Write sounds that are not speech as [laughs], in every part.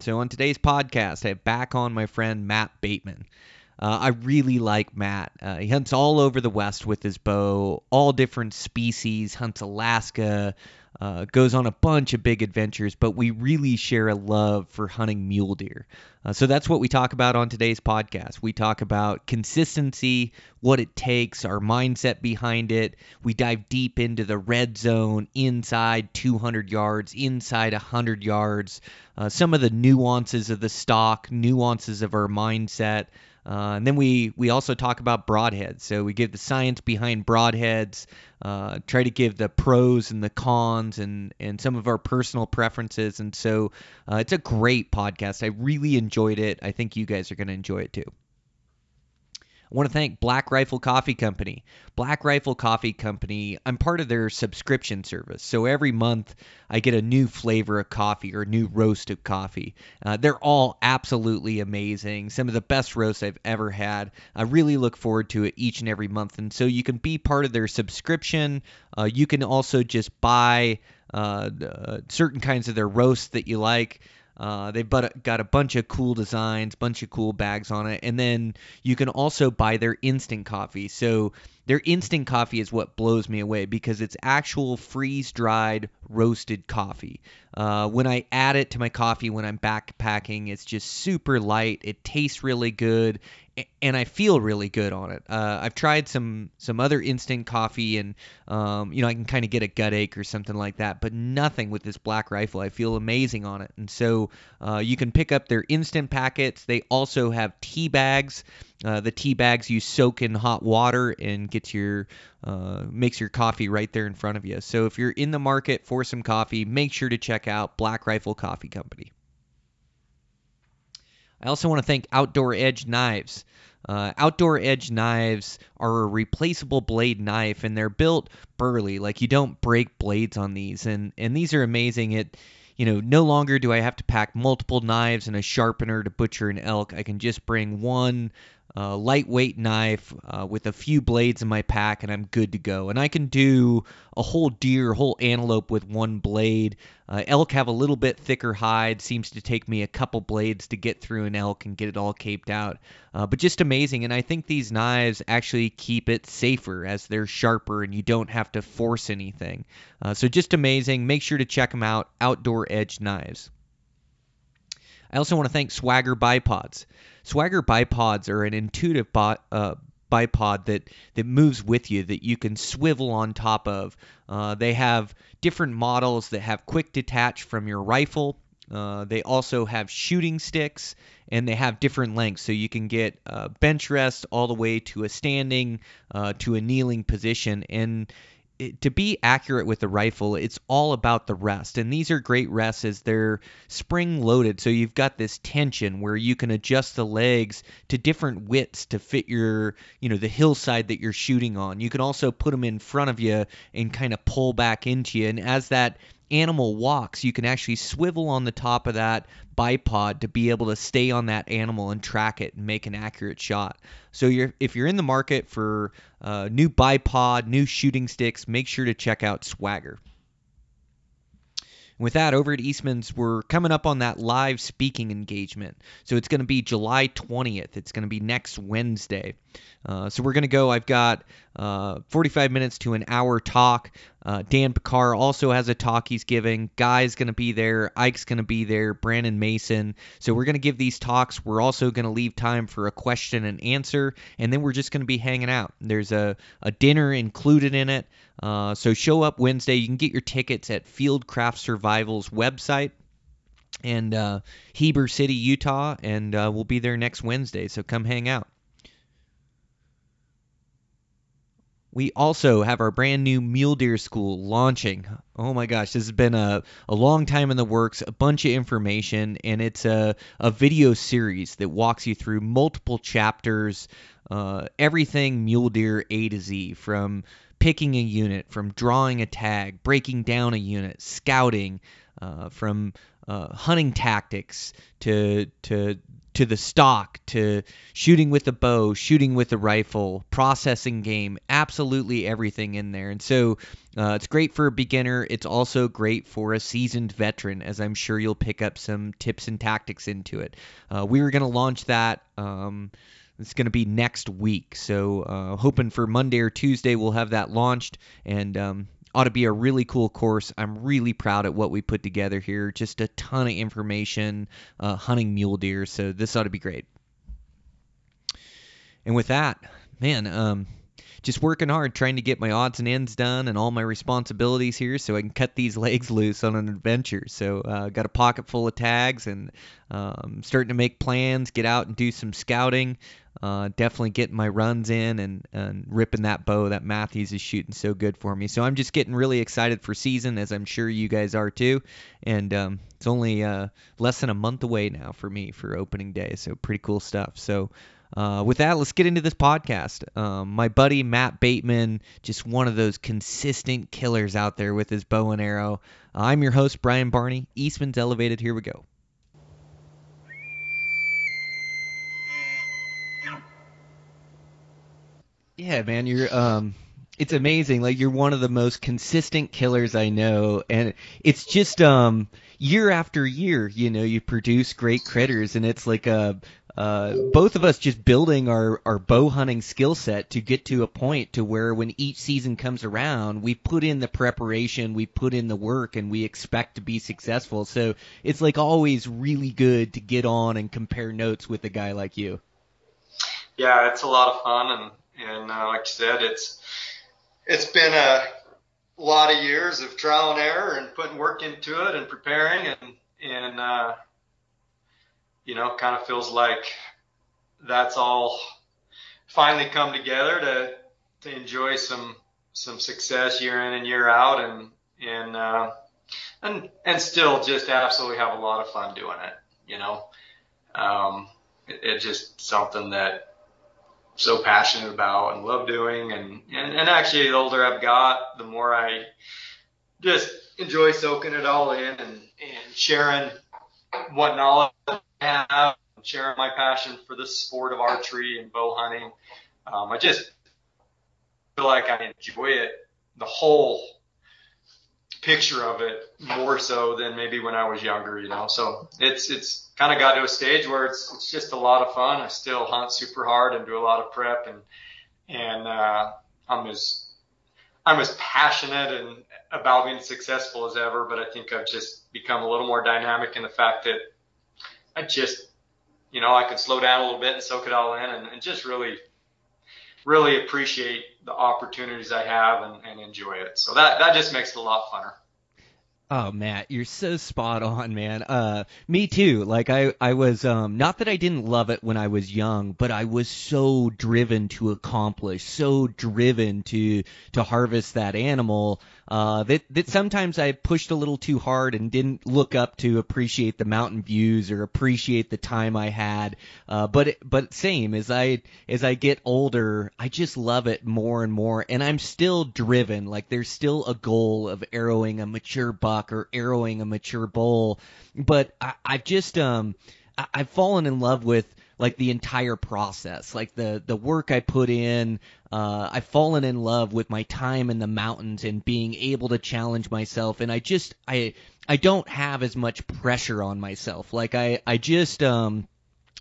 So, on today's podcast, I have back on my friend Matt Bateman. Uh, I really like Matt. Uh, he hunts all over the West with his bow, all different species, hunts Alaska, uh, goes on a bunch of big adventures, but we really share a love for hunting mule deer. Uh, so that's what we talk about on today's podcast. We talk about consistency, what it takes, our mindset behind it. We dive deep into the red zone, inside 200 yards, inside 100 yards, uh, some of the nuances of the stock, nuances of our mindset. Uh, and then we, we also talk about broadheads. So we give the science behind broadheads, uh, try to give the pros and the cons and, and some of our personal preferences. And so uh, it's a great podcast. I really enjoyed it. I think you guys are going to enjoy it too. I want to thank Black Rifle Coffee Company. Black Rifle Coffee Company, I'm part of their subscription service. So every month I get a new flavor of coffee or new roast of coffee. Uh, they're all absolutely amazing. Some of the best roasts I've ever had. I really look forward to it each and every month. And so you can be part of their subscription. Uh, you can also just buy uh, uh, certain kinds of their roasts that you like. Uh, they've got got a bunch of cool designs, bunch of cool bags on it, and then you can also buy their instant coffee. So their instant coffee is what blows me away because it's actual freeze dried roasted coffee. Uh, when I add it to my coffee when I'm backpacking, it's just super light. It tastes really good, and I feel really good on it. Uh, I've tried some some other instant coffee, and um, you know I can kind of get a gut ache or something like that, but nothing with this Black Rifle. I feel amazing on it, and so uh, you can pick up their instant packets. They also have tea bags. Uh, the tea bags you soak in hot water and gets your uh, makes your coffee right there in front of you. So if you're in the market for some coffee, make sure to check out Black Rifle Coffee Company. I also want to thank Outdoor Edge Knives. Uh, Outdoor Edge knives are a replaceable blade knife, and they're built burly. Like you don't break blades on these, and and these are amazing. It you know, no longer do I have to pack multiple knives and a sharpener to butcher an elk. I can just bring one uh, lightweight knife uh, with a few blades in my pack, and I'm good to go. And I can do a whole deer, whole antelope with one blade. Uh, elk have a little bit thicker hide. Seems to take me a couple blades to get through an elk and get it all caped out. Uh, but just amazing. And I think these knives actually keep it safer as they're sharper and you don't have to force anything. Uh, so just amazing. Make sure to check them out. Outdoor Edge Knives. I also want to thank Swagger Bipods. Swagger Bipods are an intuitive uh, bipod that that moves with you that you can swivel on top of. Uh, they have different models that have quick detach from your rifle. Uh, they also have shooting sticks and they have different lengths, so you can get uh, bench rest all the way to a standing uh, to a kneeling position. And to be accurate with the rifle, it's all about the rest. And these are great rests as they're spring loaded. So you've got this tension where you can adjust the legs to different widths to fit your, you know, the hillside that you're shooting on. You can also put them in front of you and kind of pull back into you. And as that animal walks, you can actually swivel on the top of that bipod to be able to stay on that animal and track it and make an accurate shot. So you're if you're in the market for uh, new bipod, new shooting sticks, make sure to check out Swagger. With that, over at Eastman's, we're coming up on that live speaking engagement. So it's going to be July 20th. It's going to be next Wednesday. Uh, so we're going to go. I've got uh, 45 minutes to an hour talk. Uh, Dan Pickar also has a talk he's giving. Guy's going to be there. Ike's going to be there. Brandon Mason. So we're going to give these talks. We're also going to leave time for a question and answer. And then we're just going to be hanging out. There's a, a dinner included in it. Uh, so show up Wednesday. You can get your tickets at Fieldcraft Survival's website and uh, Heber City, Utah. And uh, we'll be there next Wednesday. So come hang out. We also have our brand new mule deer school launching. Oh my gosh, this has been a, a long time in the works, a bunch of information, and it's a, a video series that walks you through multiple chapters, uh, everything mule deer A to Z, from picking a unit, from drawing a tag, breaking down a unit, scouting, uh, from uh, hunting tactics to to to the stock to shooting with a bow, shooting with a rifle, processing game, absolutely everything in there. And so uh, it's great for a beginner. It's also great for a seasoned veteran, as I'm sure you'll pick up some tips and tactics into it. Uh, we were going to launch that. Um, it's going to be next week. So, uh, hoping for Monday or Tuesday, we'll have that launched. And um, ought to be a really cool course. I'm really proud at what we put together here. Just a ton of information, uh, hunting mule deer. So this ought to be great. And with that, man, um, just working hard trying to get my odds and ends done and all my responsibilities here so I can cut these [laughs] legs loose on an adventure. So uh, got a pocket full of tags and um, starting to make plans, get out and do some scouting. Uh, definitely getting my runs in and, and ripping that bow that Mathews is shooting so good for me. So I'm just getting really excited for season, as I'm sure you guys are too. And um, it's only uh, less than a month away now for me for opening day, so pretty cool stuff. So uh, with that, let's get into this podcast. Um, my buddy Matt Bateman, just one of those consistent killers out there with his bow and arrow. I'm your host, Brian Barney. Eastman's Elevated. Here we go. Yeah, man, you're um it's amazing. Like you're one of the most consistent killers I know and it's just um year after year, you know, you produce great critters and it's like a uh, both of us just building our, our bow hunting skill set to get to a point to where when each season comes around, we put in the preparation, we put in the work, and we expect to be successful. So it's like always really good to get on and compare notes with a guy like you. Yeah, it's a lot of fun, and and uh, like you said, it's it's been a lot of years of trial and error and putting work into it and preparing and and uh, you know, kind of feels like that's all finally come together to to enjoy some some success year in and year out and and uh, and and still just absolutely have a lot of fun doing it. You know, um, it, it's just something that so passionate about and love doing. And, and, and actually, the older I've got, the more I just enjoy soaking it all in and, and sharing what knowledge I have, sharing my passion for the sport of archery and bow hunting. Um, I just feel like I enjoy it, the whole picture of it more so than maybe when I was younger, you know. So it's it's kind of got to a stage where it's it's just a lot of fun. I still hunt super hard and do a lot of prep and and uh, I'm as I'm as passionate and about being successful as ever, but I think I've just become a little more dynamic in the fact that I just you know I could slow down a little bit and soak it all in and, and just really really appreciate the opportunities I have and, and enjoy it. So that that just makes it a lot funner. Oh, Matt, you're so spot on, man. Uh, me too. Like I, I was, um, not that I didn't love it when I was young, but I was so driven to accomplish, so driven to, to harvest that animal, uh, that, that sometimes I pushed a little too hard and didn't look up to appreciate the mountain views or appreciate the time I had. Uh, but, but same as I, as I get older, I just love it more and more. And I'm still driven. Like there's still a goal of arrowing a mature buck or arrowing a mature bull. But I, I've just um I, I've fallen in love with like the entire process, like the the work I put in. Uh, I've fallen in love with my time in the mountains and being able to challenge myself. And I just I I don't have as much pressure on myself. Like I I just um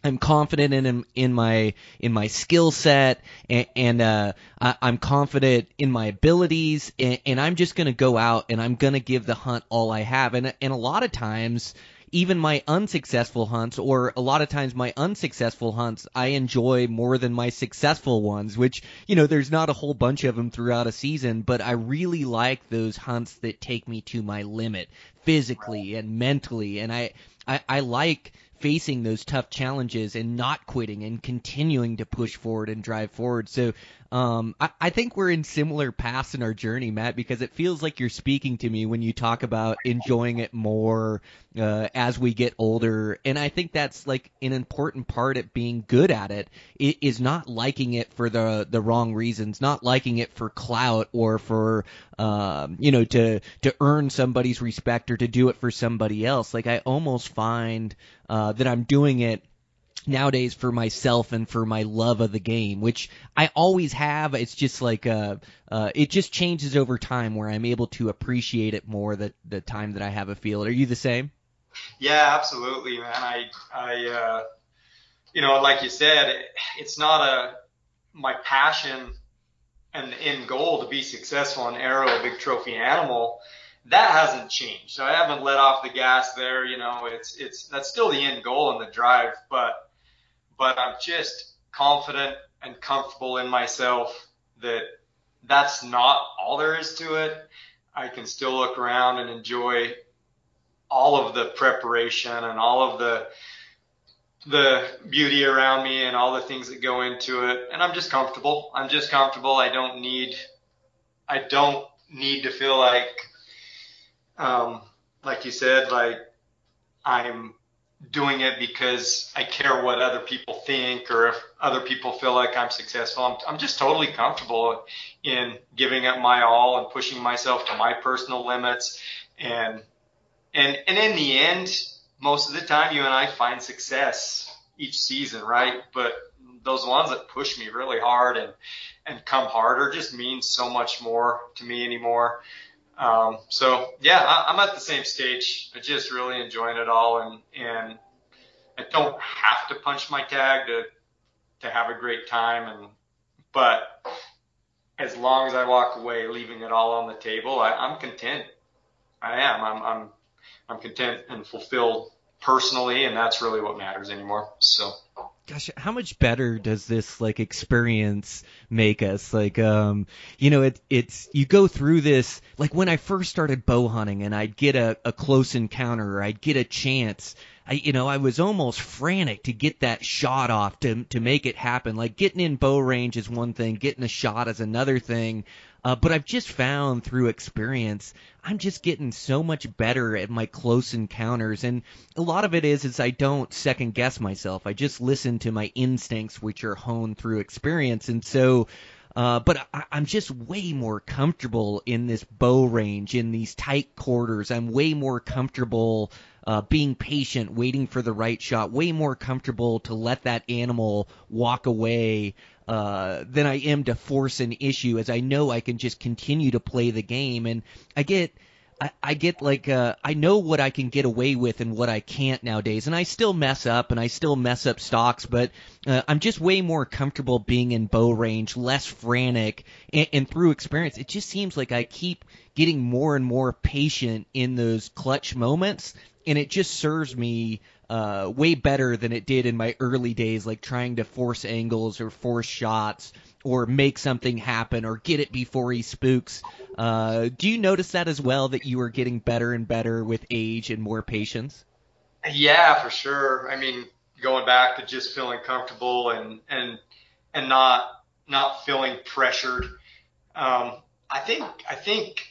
I'm confident in in my in my skill set, and, and uh, I, am confident in my abilities, and, and I'm just going to go out and I'm going to give the hunt all I have. And and a lot of times, even my unsuccessful hunts, or a lot of times my unsuccessful hunts, I enjoy more than my successful ones. Which you know, there's not a whole bunch of them throughout a season, but I really like those hunts that take me to my limit physically and mentally, and I I, I like facing those tough challenges and not quitting and continuing to push forward and drive forward. So um, I, I think we're in similar paths in our journey, Matt, because it feels like you're speaking to me when you talk about enjoying it more uh, as we get older. And I think that's like an important part of being good at it is not liking it for the the wrong reasons, not liking it for clout or for um, you know to to earn somebody's respect or to do it for somebody else. Like I almost find uh, that I'm doing it nowadays for myself and for my love of the game, which I always have. It's just like uh, uh, it just changes over time where I'm able to appreciate it more the the time that I have a field. Are you the same? Yeah, absolutely, man. I I uh, you know, like you said, it, it's not a my passion and the end goal to be successful in arrow a big trophy animal that hasn't changed. So I haven't let off the gas there. You know, it's it's that's still the end goal and the drive, but but I'm just confident and comfortable in myself that that's not all there is to it. I can still look around and enjoy all of the preparation and all of the the beauty around me and all the things that go into it and I'm just comfortable. I'm just comfortable. I don't need I don't need to feel like um like you said like I'm doing it because I care what other people think or if other people feel like I'm successful. I'm, I'm just totally comfortable in giving up my all and pushing myself to my personal limits. And, and, and in the end, most of the time you and I find success each season, right? But those ones that push me really hard and, and come harder just mean so much more to me anymore. Um, so yeah, I, I'm at the same stage. I just really enjoying it all, and and I don't have to punch my tag to to have a great time, and but as long as I walk away leaving it all on the table, I, I'm content. I am. I'm I'm I'm content and fulfilled personally, and that's really what matters anymore. So gosh how much better does this like experience make us like um you know it it's you go through this like when i first started bow hunting and i'd get a, a close encounter or i'd get a chance I, you know, I was almost frantic to get that shot off to to make it happen. Like getting in bow range is one thing, getting a shot is another thing. Uh, but I've just found through experience, I'm just getting so much better at my close encounters, and a lot of it is is I don't second guess myself. I just listen to my instincts, which are honed through experience, and so. Uh, but I, I'm just way more comfortable in this bow range, in these tight quarters. I'm way more comfortable uh, being patient, waiting for the right shot, way more comfortable to let that animal walk away uh, than I am to force an issue, as I know I can just continue to play the game, and I get. I, I get like uh, I know what I can get away with and what I can't nowadays, and I still mess up and I still mess up stocks, but uh, I'm just way more comfortable being in bow range, less frantic, and, and through experience, it just seems like I keep getting more and more patient in those clutch moments, and it just serves me uh, way better than it did in my early days, like trying to force angles or force shots or make something happen or get it before he spooks. Uh, do you notice that as well, that you are getting better and better with age and more patience? Yeah, for sure. I mean, going back to just feeling comfortable and and and not not feeling pressured. Um, I think I think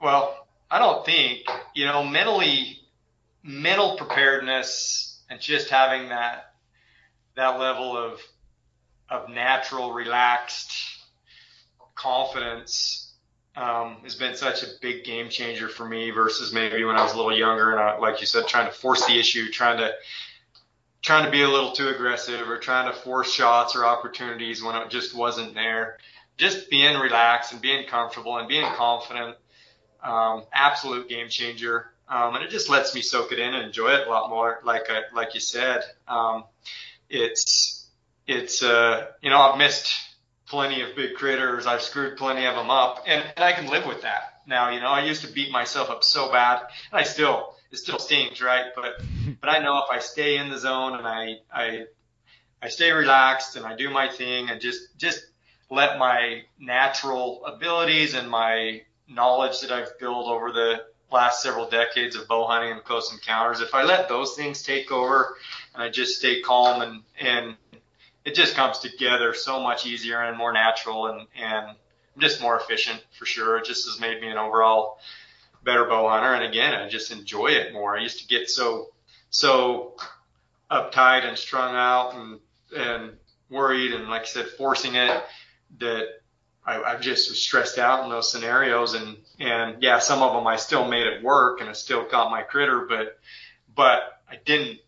well, I don't think you know mentally mental preparedness and just having that that level of of natural, relaxed confidence um, has been such a big game changer for me versus maybe when I was a little younger and I, like you said, trying to force the issue, trying to trying to be a little too aggressive or trying to force shots or opportunities when it just wasn't there. Just being relaxed and being comfortable and being confident, um, absolute game changer. Um, and it just lets me soak it in and enjoy it a lot more. Like I, like you said, um, it's it's uh, you know I've missed plenty of big critters. I've screwed plenty of them up, and, and I can live with that now. You know I used to beat myself up so bad, and I still it still stings, right? But [laughs] but I know if I stay in the zone and I I I stay relaxed and I do my thing and just just let my natural abilities and my knowledge that I've built over the last several decades of bow hunting and close encounters, if I let those things take over and I just stay calm and and it just comes together so much easier and more natural and and I'm just more efficient for sure. It just has made me an overall better bow hunter. And again, I just enjoy it more. I used to get so so uptight and strung out and and worried and like I said, forcing it that I, I just was stressed out in those scenarios and and yeah, some of them I still made it work and I still caught my critter, but but I didn't.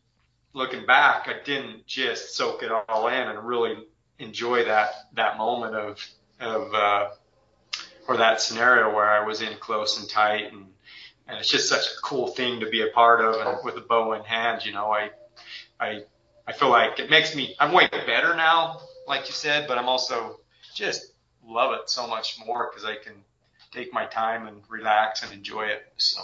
Looking back, I didn't just soak it all in and really enjoy that that moment of of uh, or that scenario where I was in close and tight and and it's just such a cool thing to be a part of and with a bow in hand, you know, I I I feel like it makes me I'm way better now, like you said, but I'm also just love it so much more because I can take my time and relax and enjoy it. So.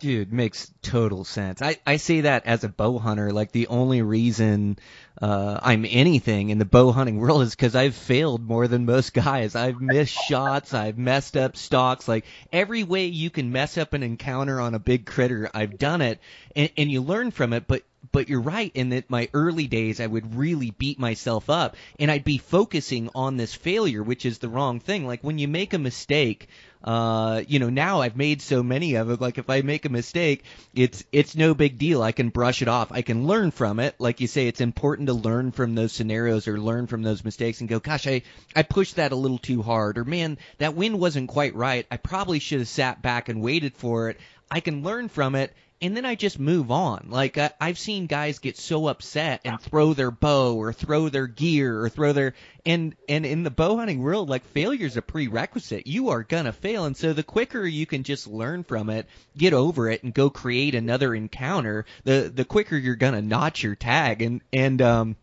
Dude, makes total sense. I, I say that as a bow hunter. Like the only reason uh, I'm anything in the bow hunting [laughs] world is because I've failed more than most guys. I've missed [laughs] shots. I've messed up stocks. Like every way you can mess up an encounter on a big critter, I've done it, and, and you learn from it. But but you're right in that my early days I would really beat myself up and I'd be focusing on this failure, which is the wrong thing. Like when you make a mistake, uh, you know, now I've made so many of it. Like if I make a mistake, it's it's no big deal. I can brush it off. I can learn from it. Like you say, it's important to learn from those scenarios or learn from those mistakes and go, gosh, I I pushed that a little too hard, or man, that wind wasn't quite right. I probably should have sat back and waited for it. I can learn from it and then I just move on. Like I, I've seen guys get so upset and throw their bow or throw their gear or throw their and and in the bow hunting world, like failure's a prerequisite. You are gonna fail, and so the quicker you can just learn from it, get over it, and go create another encounter, the the quicker you're gonna notch your tag. And and um,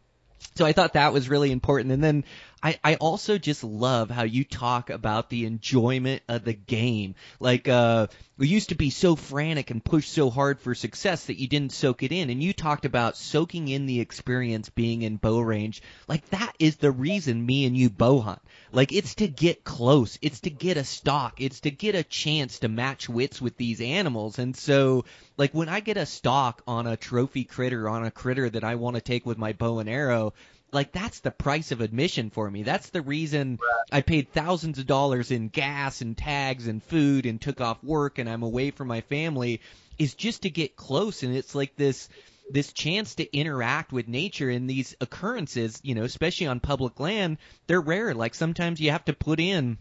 so I thought that was really important. And then I, I also just love how you talk about the enjoyment of the game. Like, uh, we used to be so frantic and push so hard for success that you didn't soak it in. And you talked about soaking in the experience being in bow range. Like, that is the reason me and you bow hunt. Like, it's to get close. It's to get a stock. It's to get a chance to match wits with these animals. And so, like, when I get a stock on a trophy critter, on a critter that I want to take with my bow and arrow, like that's the price of admission for me. That's the reason I paid thousands of dollars in gas and tags and food and took off work and I'm away from my family is just to get close and it's like this this chance to interact with nature in these occurrences, you know, especially on public land, they're rare. Like sometimes you have to put in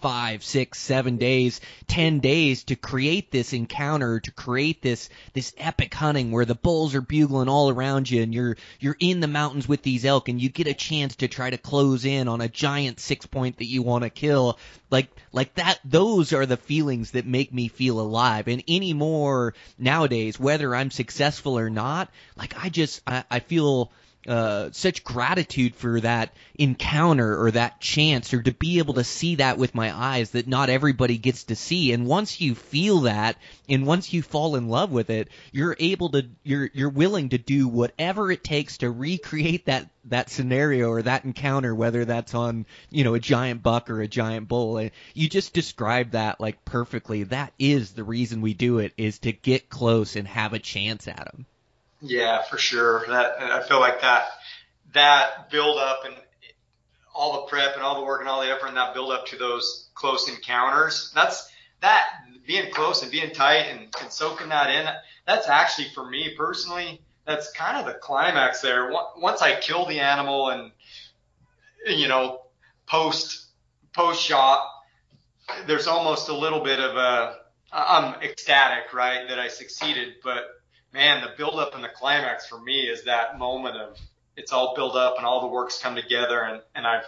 five, six, seven days, ten days to create this encounter, to create this this epic hunting where the bulls are bugling all around you and you're you're in the mountains with these elk and you get a chance to try to close in on a giant six point that you want to kill. Like like that those are the feelings that make me feel alive. And anymore nowadays, whether I'm successful or not, like I just I, I feel uh, such gratitude for that encounter or that chance or to be able to see that with my eyes that not everybody gets to see. And once you feel that and once you fall in love with it you're able to you're you're willing to do whatever it takes to recreate that that scenario or that encounter whether that's on you know a giant buck or a giant bull. And you just described that like perfectly. That is the reason we do it is to get close and have a chance at them yeah, for sure. That I feel like that that build up and all the prep and all the work and all the effort and that build up to those close encounters. That's that being close and being tight and, and soaking that in. That's actually for me personally. That's kind of the climax there. Once I kill the animal and you know post post shot, there's almost a little bit of a I'm ecstatic, right, that I succeeded, but man, the build up and the climax for me is that moment of it's all built up and all the work's come together and, and I've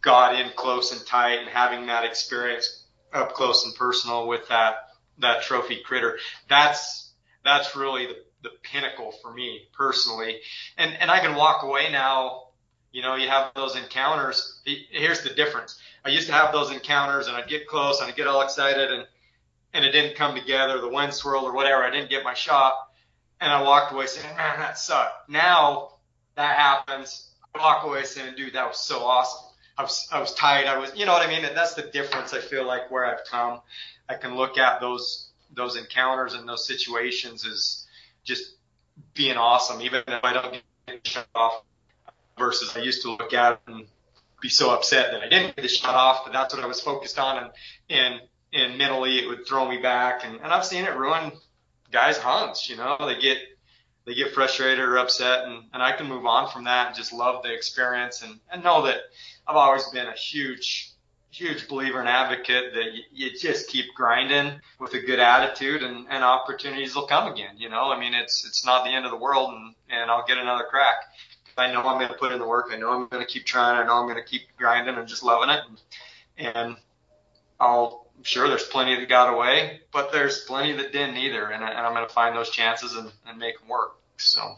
got in close and tight and having that experience up close and personal with that, that trophy critter. That's, that's really the, the pinnacle for me personally. And, and I can walk away now. You know, you have those encounters. Here's the difference. I used to have those encounters and I'd get close and I'd get all excited and, and it didn't come together, the wind swirled or whatever. I didn't get my shot and I walked away saying, man, that sucked. Now that happens. I walk away saying, dude, that was so awesome. I was, I was tight. I was, you know what I mean? And that's the difference I feel like where I've come. I can look at those, those encounters and those situations is just being awesome, even if I don't get shut off. Versus I used to look at and be so upset that I didn't get the shot off, but that's what I was focused on, and and and mentally it would throw me back, and and I've seen it ruin guys' hunts. You know, they get they get frustrated or upset, and and I can move on from that and just love the experience and and know that I've always been a huge huge believer and advocate that you, you just keep grinding with a good attitude and, and opportunities will come again. You know, I mean, it's, it's not the end of the world and, and I'll get another crack. I know I'm going to put in the work. I know I'm going to keep trying. I know I'm going to keep grinding and just loving it. And, and I'll, I'm sure there's plenty that got away, but there's plenty that didn't either. And, I, I'm going to find those chances and, and make them work. So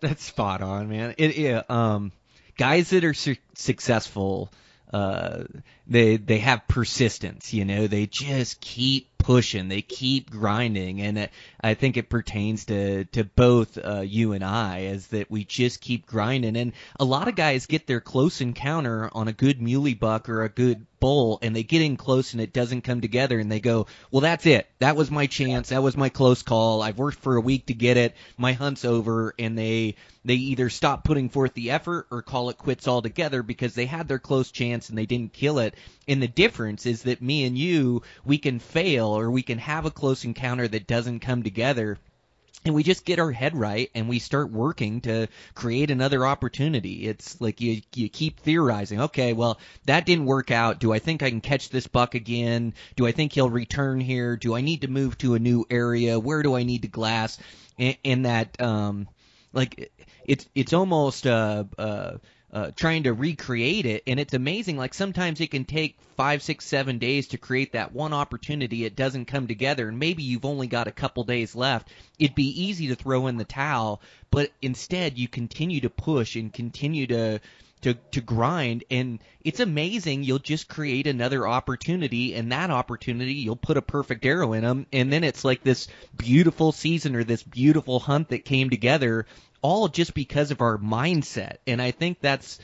that's spot on, man. It, it um, guys that are su- successful, uh, they they have persistence. You know, they just keep pushing, they keep grinding, and it, I think it pertains to to both uh, you and I, is that we just keep grinding. And a lot of guys get their close encounter on a good muley buck or a good bull, and they get in close and it doesn't come together, and they go, "Well, that's it. That was my chance. That was my close call. I've worked for a week to get it. My hunt's over," and they they either stop putting forth the effort or call it quits altogether because they had their close chance and they didn't kill it. And the difference is that me and you, we can fail or we can have a close encounter that doesn't come together and we just get our head right and we start working to create another opportunity. It's like you you keep theorizing. Okay, well that didn't work out. Do I think I can catch this buck again? Do I think he'll return here? Do I need to move to a new area? Where do I need to glass? And, and that um like it's it's almost uh uh uh, trying to recreate it, and it's amazing. Like sometimes it can take five, six, seven days to create that one opportunity. It doesn't come together, and maybe you've only got a couple days left. It'd be easy to throw in the towel, but instead you continue to push and continue to to to grind and it's amazing you'll just create another opportunity and that opportunity you'll put a perfect arrow in them and then it's like this beautiful season or this beautiful hunt that came together all just because of our mindset. And I think that's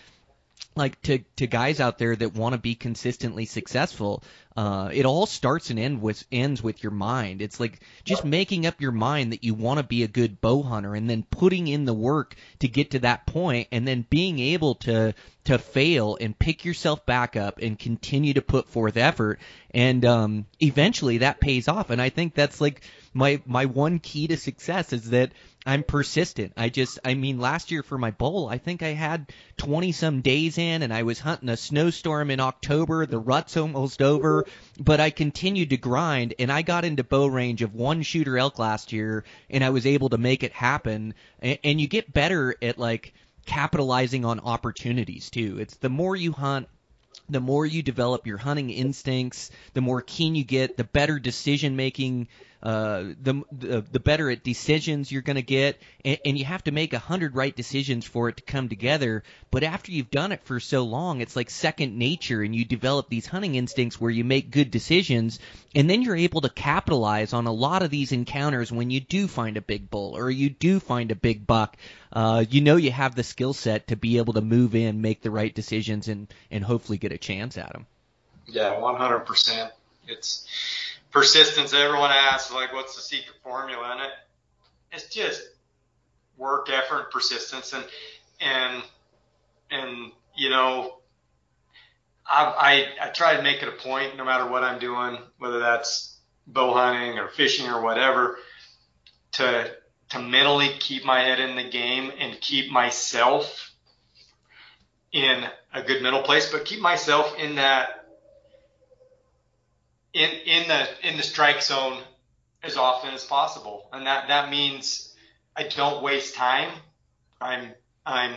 like to to guys out there that want to be consistently successful uh it all starts and end with ends with your mind. It's like just making up your mind that you want to be a good bow hunter and then putting in the work to get to that point and then being able to to fail and pick yourself back up and continue to put forth effort. And um eventually that pays off. And i think that's like my my one key to success is that I'm persistent. I just, I mean, last year for my bowl, I think I had 20 some days in and I was hunting a snowstorm in October. The rut's almost over, but I continued to grind and I got into bow range of one shooter elk last year and I was able to make it happen. And, and you get better at like capitalizing on opportunities too. It's the more you hunt, the more you develop your hunting instincts, the more keen you get, the better decision making uh, the, the the better at decisions you're going to get, and, and you have to make a hundred right decisions for it to come together. But after you've done it for so long, it's like second nature, and you develop these hunting instincts where you make good decisions, and then you're able to capitalize on a lot of these encounters when you do find a big bull or you do find a big buck. Uh, you know you have the skill set to be able to move in, make the right decisions, and and hopefully get a chance at them. Yeah, 100%. It's persistence everyone asks like what's the secret formula? And it it's just work effort persistence. And and and you know I, I I try to make it a point no matter what I'm doing whether that's bow hunting or fishing or whatever to to mentally keep my head in the game and keep myself in a good mental place but keep myself in that in in the in the strike zone as often as possible, and that that means I don't waste time. I'm I'm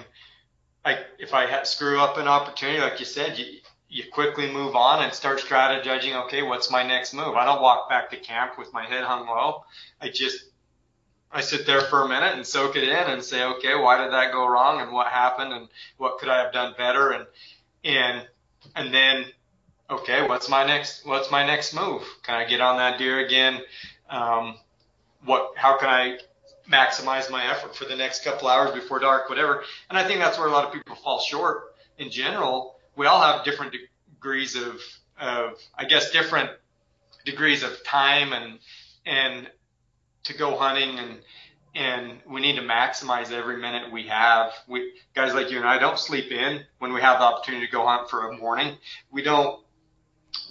I if I ha- screw up an opportunity, like you said, you you quickly move on and start strategizing. Okay, what's my next move? I don't walk back to camp with my head hung low. I just I sit there for a minute and soak it in and say, okay, why did that go wrong and what happened and what could I have done better and and and then okay, what's my next what's my next move? Can I get on that deer again? Um, what how can I maximize my effort for the next couple hours before dark, whatever. And I think that's where a lot of people fall short in general. We all have different degrees of, of I guess, different degrees of time and and to go hunting and and we need to maximize every minute we have. We guys like you and I don't sleep in when we have the opportunity to go hunt for a morning. We don't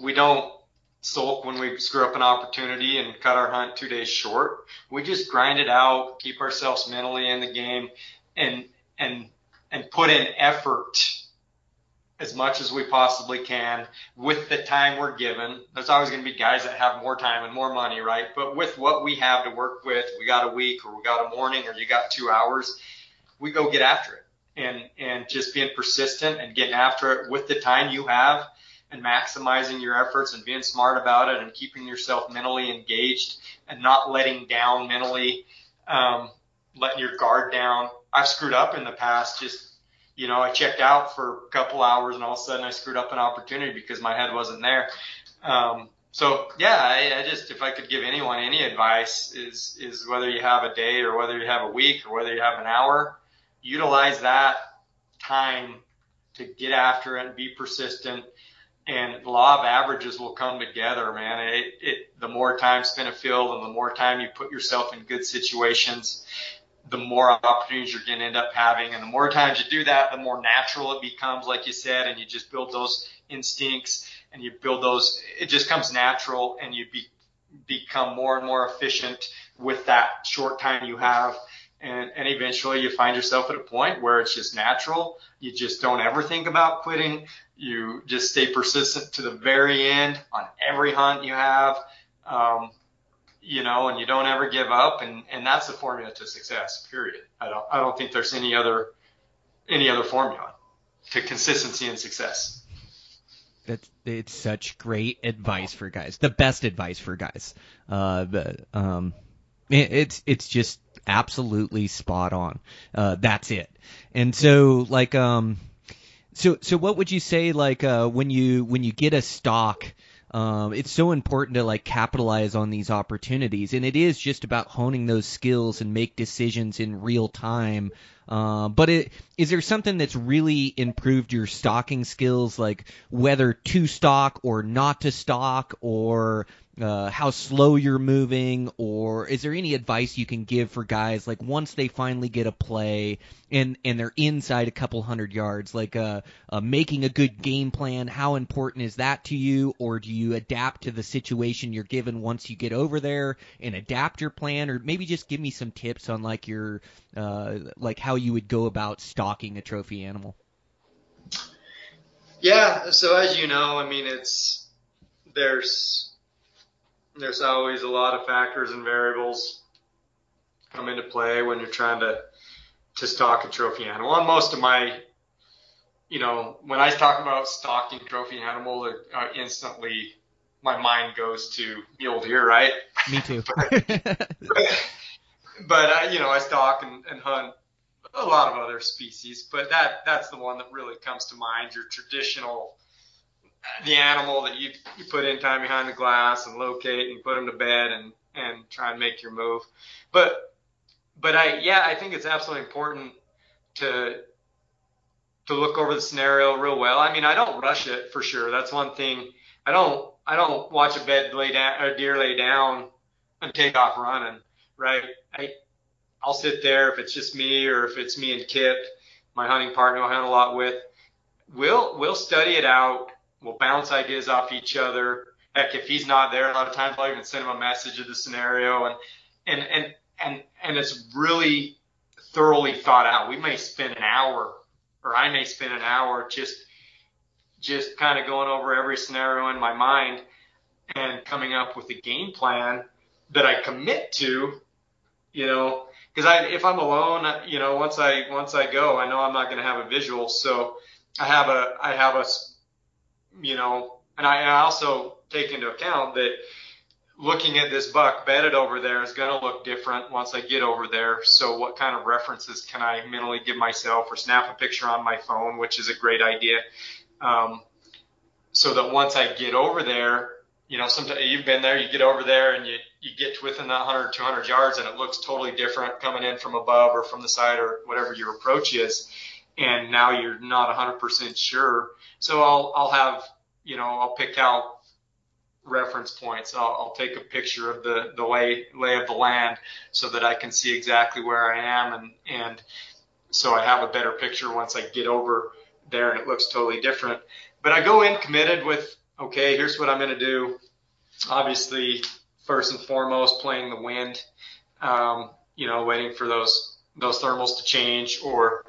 we don't sulk when we screw up an opportunity and cut our hunt two days short. We just grind it out, keep ourselves mentally in the game, and and and put in effort as much as we possibly can with the time we're given. There's always going to be guys that have more time and more money, right? But with what we have to work with, we got a week or we got a morning or you got two hours, we go get after it. And, and just being persistent and getting after it with the time you have and maximizing your efforts and being smart about it and keeping yourself mentally engaged and not letting down mentally, um, letting your guard down. I've screwed up in the past just you know, I checked out for a couple hours and all of a sudden I screwed up an opportunity because my head wasn't there. Um, so yeah, I, I just, if I could give anyone any advice is, is whether you have a day or whether you have a week or whether you have an hour, utilize that time to get after it and be persistent and the law of averages will come together, man. It, it, the more time spent a field and the more time you put yourself in good situations, the more opportunities you're going to end up having. And the more times you do that, the more natural it becomes, like you said, and you just build those instincts and you build those, it just comes natural and you be, become more and more efficient with that short time you have. And, and eventually you find yourself at a point where it's just natural. You just don't ever think about quitting. You just stay persistent to the very end on every hunt you have. Um, you know, and you don't ever give up, and and that's the formula to success. Period. I don't I don't think there's any other any other formula to consistency and success. That's it's such great advice for guys. The best advice for guys. Uh, the, um, it, it's it's just absolutely spot on. Uh, that's it. And so like um, so so what would you say like uh when you when you get a stock um, it's so important to like capitalize on these opportunities, and it is just about honing those skills and make decisions in real time. Uh, but it, is there something that's really improved your stocking skills, like whether to stock or not to stock, or uh, how slow you're moving, or is there any advice you can give for guys like once they finally get a play and and they're inside a couple hundred yards, like uh, uh, making a good game plan? How important is that to you, or do you adapt to the situation you're given once you get over there and adapt your plan, or maybe just give me some tips on like your uh, like how you would go about stalking a trophy animal? Yeah, so as you know, I mean, it's there's there's always a lot of factors and variables come into play when you're trying to to stock a trophy animal. And most of my, you know, when I talk about stocking trophy animal, uh, instantly my mind goes to mule deer, right? Me too. [laughs] but, but uh, you know, I stalk and, and hunt a lot of other species, but that that's the one that really comes to mind. Your traditional the animal that you you put in time behind the glass and locate and put them to bed and and try and make your move. But but I yeah I think it's absolutely important to to look over the scenario real well. I mean I don't rush it for sure. That's one thing. I don't I don't watch a bed lay down or deer lay down and take off running. Right. I I'll sit there if it's just me or if it's me and Kip, my hunting partner I hunt a lot with. We'll we'll study it out We'll bounce ideas off each other. Heck, if he's not there, a lot of times I'll even send him a message of the scenario, and and and and and it's really thoroughly thought out. We may spend an hour, or I may spend an hour just just kind of going over every scenario in my mind and coming up with a game plan that I commit to, you know, because I if I'm alone, you know, once I once I go, I know I'm not going to have a visual, so I have a I have a you know, and I, I also take into account that looking at this buck bedded over there is going to look different once I get over there. So what kind of references can I mentally give myself or snap a picture on my phone, which is a great idea. Um, so that once I get over there, you know, sometimes you've been there, you get over there and you, you get to within that 100, 200 yards and it looks totally different coming in from above or from the side or whatever your approach is. And now you're not 100% sure so I'll I'll have you know I'll pick out reference points. I'll, I'll take a picture of the, the lay, lay of the land so that I can see exactly where I am and, and so I have a better picture once I get over there and it looks totally different. But I go in committed with, okay, here's what I'm going to do. Obviously, first and foremost, playing the wind, um, you know, waiting for those, those thermals to change or,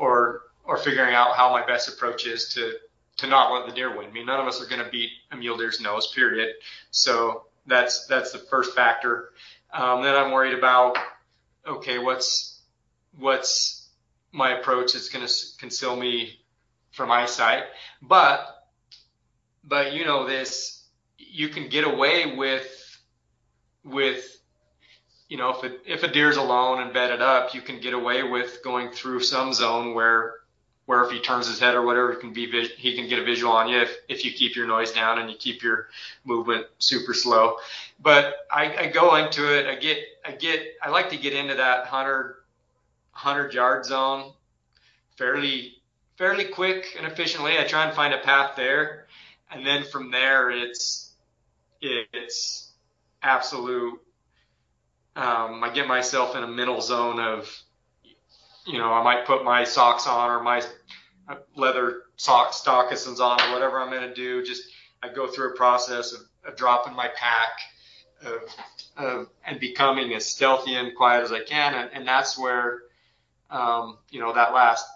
or, or figuring out how my best approach is to, to not let the deer win. I mean, none of us are going to beat a mule deer's nose, period. So that's, that's the first factor. Um, then I'm worried about, okay, what's, what's my approach that's going to conceal me from eyesight. But, but you know this, you can get away with, with, you know, if it, if a deer's alone and bedded up, you can get away with going through some zone where, where if he turns his head or whatever, he can be, he can get a visual on you if, if you keep your noise down and you keep your movement super slow. But I, I go into it, I get, I get, I like to get into that hundred, hundred yard zone fairly fairly quick and efficiently. I try and find a path there, and then from there it's it's absolute. Um, I get myself in a mental zone of, you know, I might put my socks on or my leather sock stockings on or whatever I'm going to do. Just I go through a process of, of dropping my pack, of, of, and becoming as stealthy and quiet as I can, and, and that's where, um, you know, that last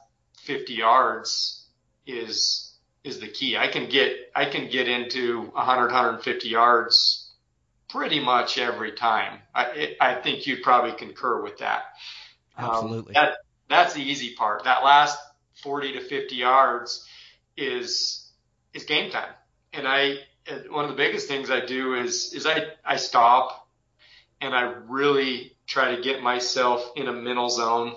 50 yards is is the key. I can get I can get into 100 150 yards pretty much every time. I it, I think you'd probably concur with that. Absolutely. Um, that that's the easy part. That last 40 to 50 yards is is game time. And I one of the biggest things I do is is I I stop and I really try to get myself in a mental zone,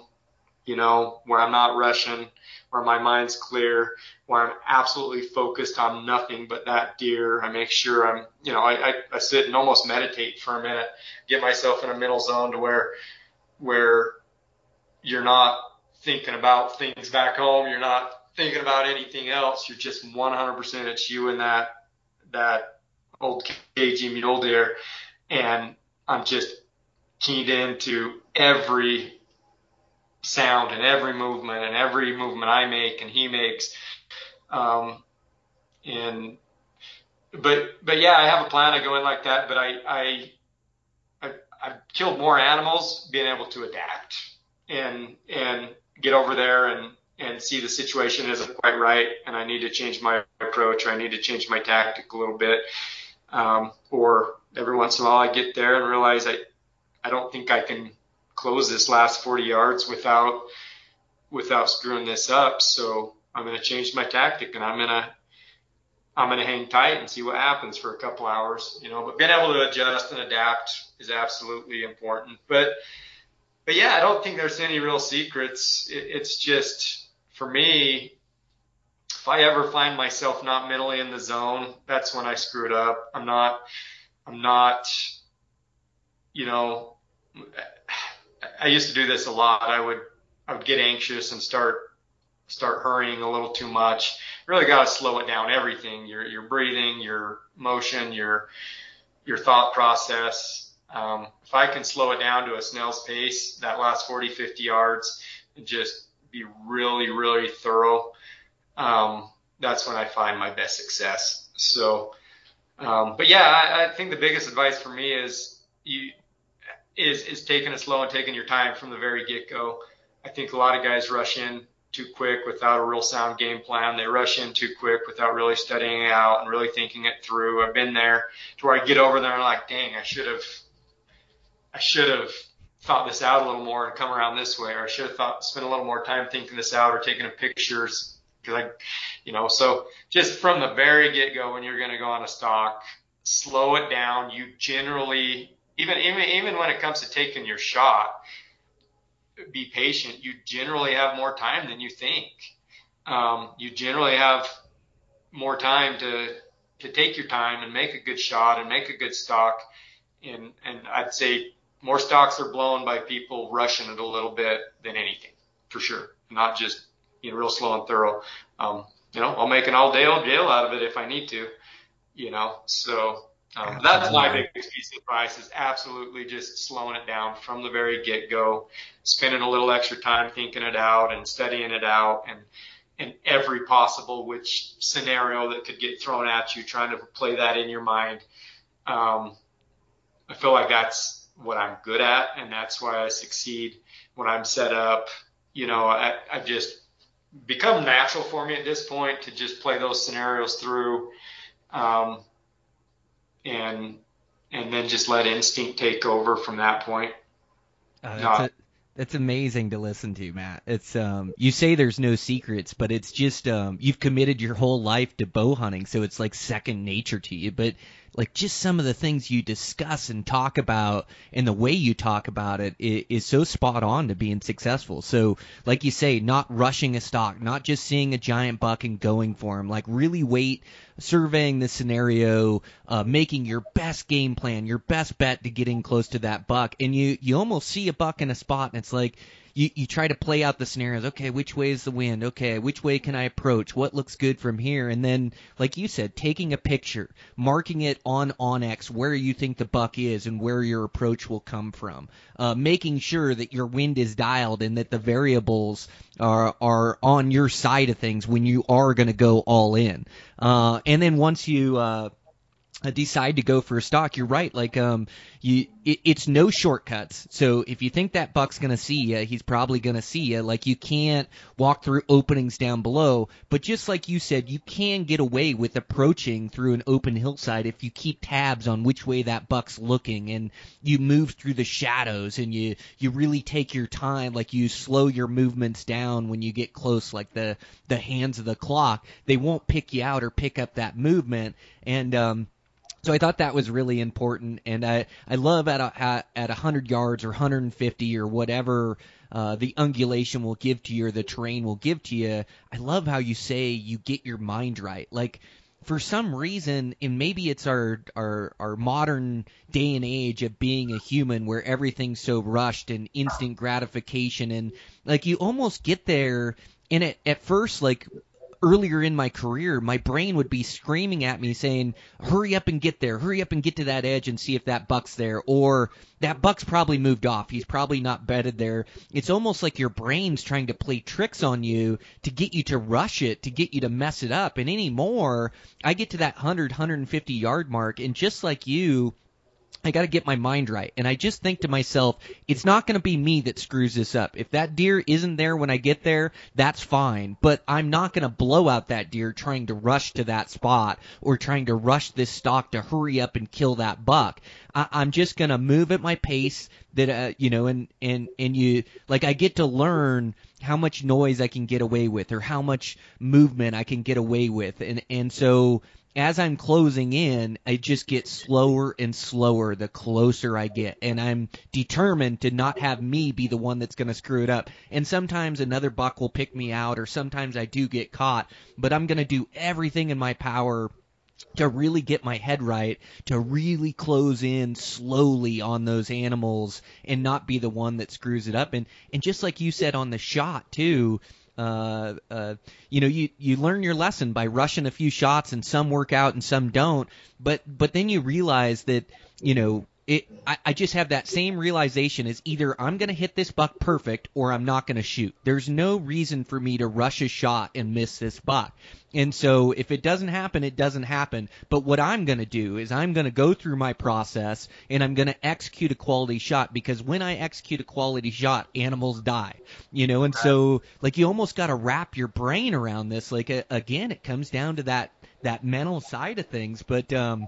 you know, where I'm not rushing, where my mind's clear, where I'm absolutely focused on nothing but that deer. I make sure I'm, you know, I, I, I sit and almost meditate for a minute, get myself in a mental zone to where, where you're not thinking about things back home. You're not thinking about anything else. You're just 100% it's you and that, that old cagey mule deer. And I'm just keyed into every sound and every movement and every movement I make and he makes. Um, and, but, but yeah, I have a plan. I go in like that, but I, I, I, I've killed more animals being able to adapt and, and get over there and, and see the situation isn't quite right and I need to change my approach or I need to change my tactic a little bit. Um, or every once in a while I get there and realize I, I don't think I can close this last 40 yards without without screwing this up. So I'm going to change my tactic and I'm going to I'm going to hang tight and see what happens for a couple hours, you know, but being able to adjust and adapt is absolutely important. But, but yeah, I don't think there's any real secrets. It, it's just for me, if I ever find myself not mentally in the zone, that's when I screw it up. I'm not, I'm not, you know, I used to do this a lot. I would I would get anxious and start start hurrying a little too much. Really got to slow it down. Everything your your breathing, your motion, your your thought process. Um, if I can slow it down to a snail's pace, that last 40, 50 yards, and just be really, really thorough, um, that's when I find my best success. So, um, but yeah, I, I think the biggest advice for me is you is is taking it slow and taking your time from the very get go. I think a lot of guys rush in too quick without a real sound game plan. They rush in too quick without really studying it out and really thinking it through. I've been there to where I get over there and I'm like, dang, I should have, I should have thought this out a little more and come around this way, or I should have thought, spent a little more time thinking this out or taking a pictures. Cause I, you know, so just from the very get go, when you're going to go on a stock, slow it down. You generally even even even when it comes to taking your shot, be patient. You generally have more time than you think. Um, you generally have more time to to take your time and make a good shot and make a good stock. And and I'd say more stocks are blown by people rushing it a little bit than anything, for sure. Not just you know real slow and thorough. Um, you know, I'll make an all day old jail out of it if I need to. You know, so Um, that's my biggest piece of advice is absolutely just slowing it down from the very get go, spending a little extra time thinking it out and studying it out and in every possible which scenario that could get thrown at you, trying to play that in your mind. Um, I feel like that's what I'm good at, and that's why I succeed when I'm set up. You know, I, I just become natural for me at this point to just play those scenarios through, um, and and then just let instinct take over from that point. Uh, that's, a, that's amazing to listen to, Matt. It's um, you say there's no secrets, but it's just um, you've committed your whole life to bow hunting, so it's like second nature to you. But like just some of the things you discuss and talk about and the way you talk about it is, is so spot on to being successful. So, like you say, not rushing a stock, not just seeing a giant buck and going for him. Like really wait, surveying the scenario, uh, making your best game plan, your best bet to getting close to that buck. And you you almost see a buck in a spot, and it's like you, you try to play out the scenarios. Okay, which way is the wind? Okay, which way can I approach? What looks good from here? And then, like you said, taking a picture, marking it on onX where you think the buck is and where your approach will come from. Uh, making sure that your wind is dialed and that the variables are are on your side of things when you are going to go all in. Uh, and then once you uh, decide to go for a stock, you're right. Like, um, you, it, it's no shortcuts. So if you think that buck's gonna see you, he's probably gonna see you. Like, you can't walk through openings down below. But just like you said, you can get away with approaching through an open hillside if you keep tabs on which way that buck's looking and you move through the shadows and you, you really take your time. Like, you slow your movements down when you get close, like the, the hands of the clock. They won't pick you out or pick up that movement. And, um, so I thought that was really important, and I I love at a, at, at 100 yards or 150 or whatever uh, the ungulation will give to you or the terrain will give to you. I love how you say you get your mind right. Like for some reason, and maybe it's our our our modern day and age of being a human where everything's so rushed and instant gratification, and like you almost get there. And at, at first, like earlier in my career, my brain would be screaming at me saying, hurry up and get there, hurry up and get to that edge and see if that buck's there. Or that buck's probably moved off. He's probably not bedded there. It's almost like your brain's trying to play tricks on you to get you to rush it, to get you to mess it up. And anymore, I get to that 100, 150 yard mark and just like you, I got to get my mind right. And I just think to myself, it's not going to be me that screws this up. If that deer isn't there when I get there, that's fine. But I'm not going to blow out that deer trying to rush to that spot or trying to rush this stock to hurry up and kill that buck. I, I'm just going to move at my pace that, uh, you know, and, and, and you, like I get to learn how much noise I can get away with or how much movement I can get away with. And, and so as I'm closing in, I just get slower and slower the closer I get. And I'm determined to not have me be the one that's going to screw it up. And sometimes another buck will pick me out, or sometimes I do get caught, but I'm going to do everything in my power to really get my head right, to really close in slowly on those animals and not be the one that screws it up. And and just like you said on the shot too, uh, uh, you know, you you learn your lesson by rushing a few shots, and some work out and some don't. But but then you realize that you know it, I, I just have that same realization is either I'm going to hit this buck perfect or I'm not going to shoot. There's no reason for me to rush a shot and miss this buck. And so if it doesn't happen, it doesn't happen. But what I'm going to do is I'm going to go through my process and I'm going to execute a quality shot because when I execute a quality shot, animals die. You know, and so like you almost got to wrap your brain around this. Like again, it comes down to that that mental side of things, but um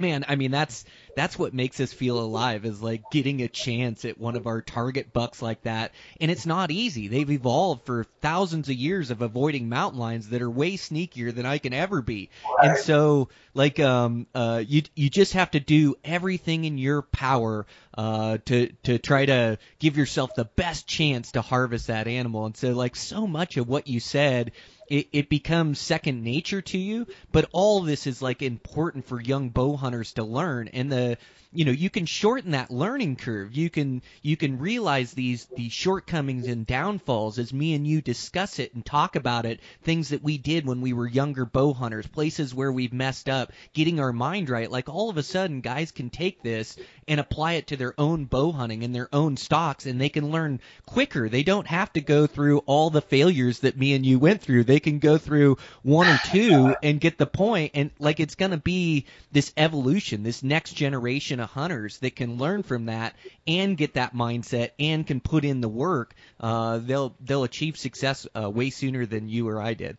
man, I mean that's that's what makes us feel alive is like getting a chance at one of our target bucks like that. And it's not easy. They've evolved for thousands of years of avoiding mountain lions that are way sneakier than I can ever be. And so like um uh you you just have to do everything in your power uh to to try to give yourself the best chance to harvest that animal. And so like so much of what you said it, it becomes second nature to you. But all this is like important for young bow hunters to learn, and the you know you can shorten that learning curve. You can you can realize these these shortcomings and downfalls as me and you discuss it and talk about it. Things that we did when we were younger bow hunters places where we've messed up getting our mind right. Like all of a sudden guys can take this and apply it to their own bow hunting and their own stocks and they can learn quicker. They don't have to go through all the failures that me and you went through. They can go through one or two and get the point. And like it's going to be this evolution this next generation of hunters that can learn from that and get that mindset and can put in the work, uh, they'll they'll achieve success uh, way sooner than you or I did.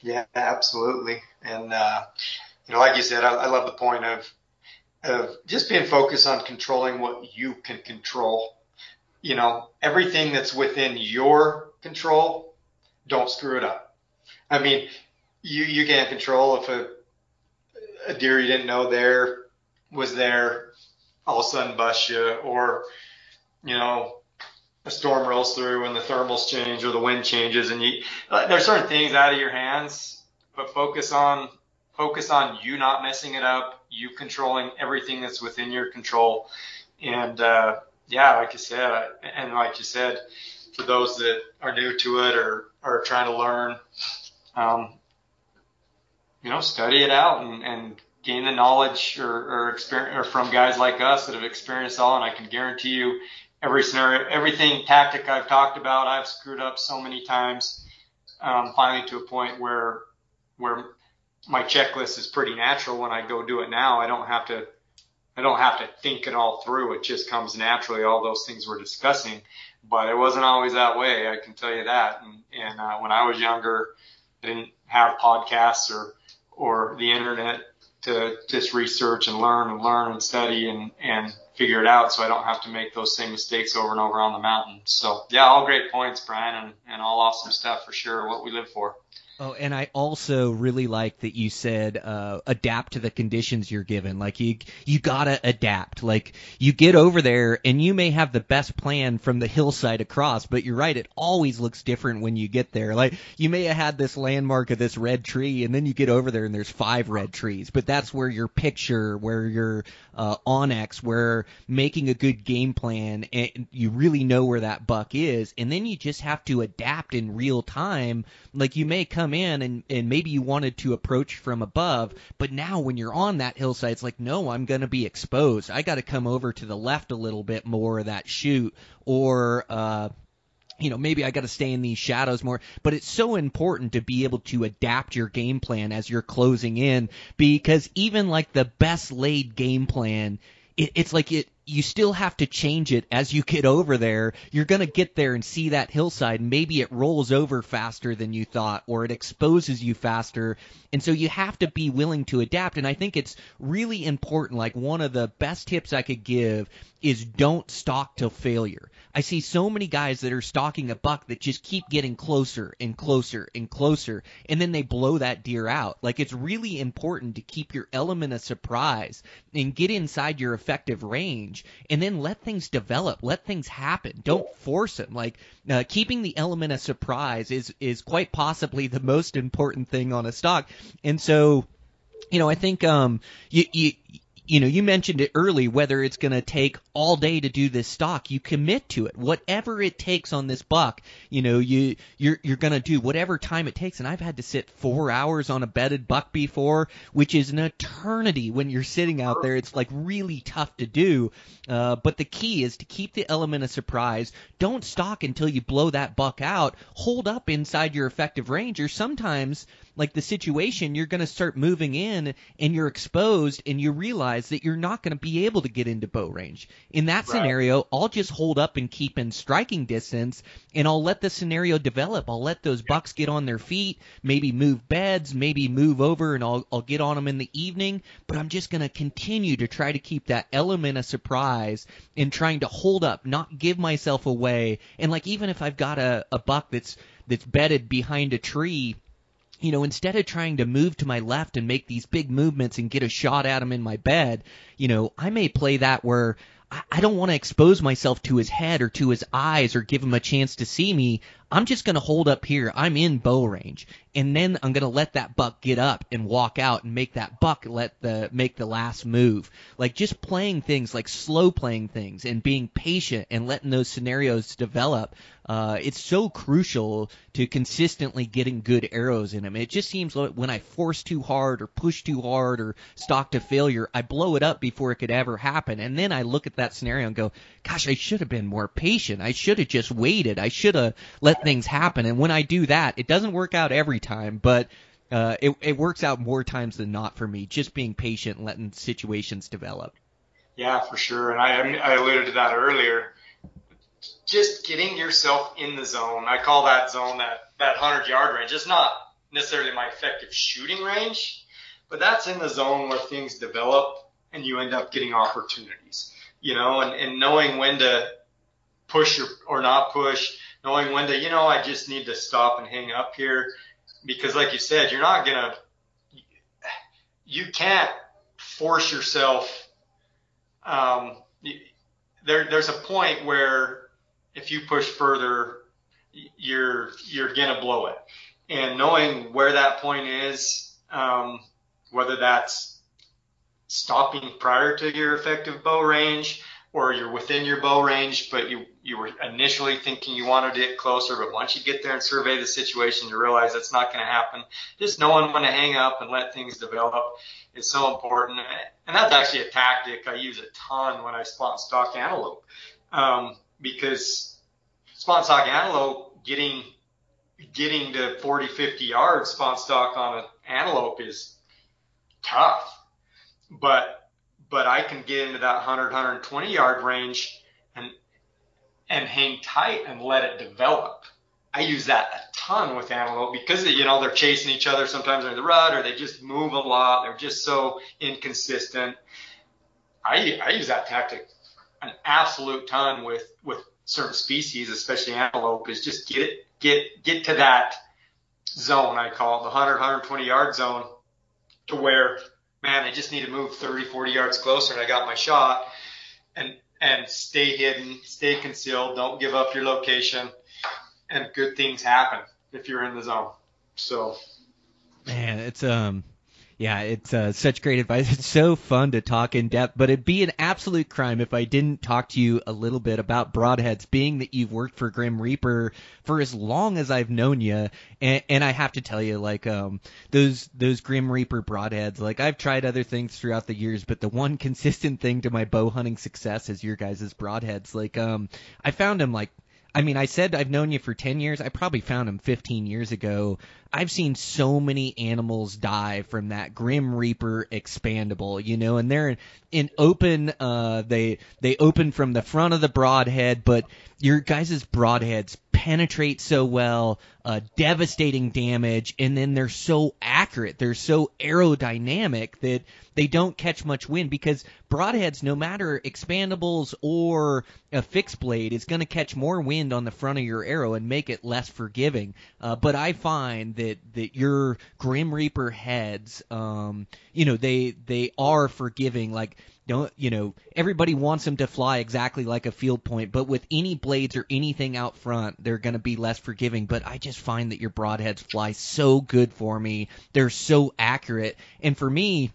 Yeah, absolutely. And uh, you know, like you said, I, I love the point of of just being focused on controlling what you can control. You know, everything that's within your control, don't screw it up. I mean, you you can't control if a a deer you didn't know there was there, all of a sudden bust you, or you know a storm rolls through and the thermals change or the wind changes, and you there's certain things out of your hands, but focus on focus on you not messing it up, you controlling everything that's within your control, and uh, yeah, like you said, and like you said, for those that are new to it or are trying to learn, um, you know, study it out and, and gain the knowledge or, or experience or from guys like us that have experienced all. And I can guarantee you every scenario, everything tactic I've talked about, I've screwed up so many times. Um, finally to a point where, where my checklist is pretty natural when I go do it now. I don't have to, I don't have to think it all through. It just comes naturally. All those things we're discussing, but it wasn't always that way. I can tell you that. And, and uh, when I was younger, I didn't have podcasts or, or the internet to just research and learn and learn and study and, and figure it out so I don't have to make those same mistakes over and over on the mountain. So yeah, all great points, Brian, and, and all awesome stuff for sure, what we live for. Oh, and I also really like that you said uh, adapt to the conditions you're given. Like you, you gotta adapt. Like you get over there, and you may have the best plan from the hillside across, but you're right. It always looks different when you get there. Like you may have had this landmark of this red tree, and then you get over there, and there's five red trees. But that's where your picture, where your uh, onX, where making a good game plan, and you really know where that buck is, and then you just have to adapt in real time. Like you may come in and, and maybe you wanted to approach from above, but now when you're on that hillside, it's like, no, I'm going to be exposed. I got to come over to the left a little bit more of that chute or, uh, you know, maybe I got to stay in these shadows more, but it's so important to be able to adapt your game plan as you're closing in because even like the best laid game plan, it, it's like it, you still have to change it as you get over there. You're going to get there and see that hillside. Maybe it rolls over faster than you thought, or it exposes you faster. And so you have to be willing to adapt. And I think it's really important. Like one of the best tips I could give is don't stalk till failure. I see so many guys that are stalking a buck that just keep getting closer and closer and closer, and then they blow that deer out. Like it's really important to keep your element of surprise and get inside your effective range, and then let things develop, let things happen. Don't force them. Like uh, keeping the element of surprise is is quite possibly the most important thing on a stock, and so you know, I think um, you, you you know, you mentioned it early, whether it's going to take all day to do this stock, you commit to it. Whatever it takes on this buck, you know, you, you're, you're going to do whatever time it takes. And I've had to sit four hours on a bedded buck before, which is an eternity when you're sitting out there. It's like really tough to do. Uh, but the key is to keep the element of surprise. Don't stock until you blow that buck out. Hold up inside your effective range or sometimes, like the situation, you're going to start moving in and you're exposed and you realize that you're not going to be able to get into bow range. In that right. scenario, I'll just hold up and keep in striking distance and I'll let the scenario develop. I'll let those bucks get on their feet, maybe move beds, maybe move over and I'll, I'll get on them in the evening, but I'm just going to continue to try to keep that element of surprise and trying to hold up, not give myself away. And like even if I've got a, a buck that's that's bedded behind a tree you know, instead of trying to move to my left and make these big movements and get a shot at him in my bed, you know, I may play that where I don't want to expose myself to his head or to his eyes or give him a chance to see me. I'm just going to hold up here. I'm in bow range. And then I'm going to let that buck get up and walk out and make that buck let the make the last move. Like just playing things like slow playing things and being patient and letting those scenarios develop. Uh, it's so crucial to consistently getting good arrows in them. It just seems like when I force too hard or push too hard or stalk to failure, I blow it up before it could ever happen. And then I look at that scenario and go, gosh, I should have been more patient. I should have just waited. I should have let things happen. And when I do that, it doesn't work out every time, but uh, it, it works out more times than not for me, just being patient letting situations develop. Yeah, for sure. And I, I alluded to that earlier just getting yourself in the zone. I call that zone that, that 100 yard range. It's not necessarily my effective shooting range, but that's in the zone where things develop and you end up getting opportunities, you know, and, and knowing when to push or, or not push, knowing when to, you know, I just need to stop and hang up here because like you said, you're not to, you can't force yourself. Um, there, there's a point where if you push further, you're you're gonna blow it. And knowing where that point is, um, whether that's stopping prior to your effective bow range or you're within your bow range, but you you were initially thinking you wanted to get closer, but once you get there and survey the situation, you realize that's not going to happen. Just knowing when to hang up and let things develop is so important, and that's actually a tactic I use a ton when I spot stock antelope, um, because spawn stock antelope getting getting to 40, 50 yards spot stock on an antelope is tough. But but I can get into that 100, 120 yard range and and hang tight and let it develop. I use that a ton with antelope because you know they're chasing each other. Sometimes in the rut or they just move a lot. They're just so inconsistent. I I use that tactic an absolute ton with with certain species, especially antelope, is just get it, get, get to that zone, I call it the 100, 120 yard zone to where, man, I just need to move 30, 40 yards closer and I got my shot and, and stay hidden, stay concealed, don't give up your location and good things happen if you're in the zone. So. Man, it's, um, yeah, it's uh, such great advice. [laughs] It's so fun to talk in depth, but it'd be an absolute crime if I didn't talk to you a little bit about broadheads, being that you've worked for Grim Reaper for as long as I've known you. And, and I have to tell you, like, um, those those Grim Reaper broadheads, like, I've tried other things throughout the years, but the one [laughs] consistent thing to my bow hunting success is your guys' broadheads. Like, um, I found them like I mean, I said I've known you for 10 years. I probably found him 15 years ago. I've seen so many animals die from that Grim Reaper expandable, you know, and they're in open, uh, they, they open from the front of the broadhead, but your guys' broadheads penetrate so well, uh, devastating damage, and then they're so accurate. They're so aerodynamic that they don't catch much wind because broadheads, no matter expandables or a fixed blade, is going to catch more wind on the front of your arrow and make it less forgiving. Uh, but I find that that your Grim Reaper heads, um, you know, they they are forgiving. Like don't you know everybody wants them to fly exactly like a field point but with any blades or anything out front they're going to be less forgiving but i just find that your broadheads fly so good for me. They're so accurate. And for me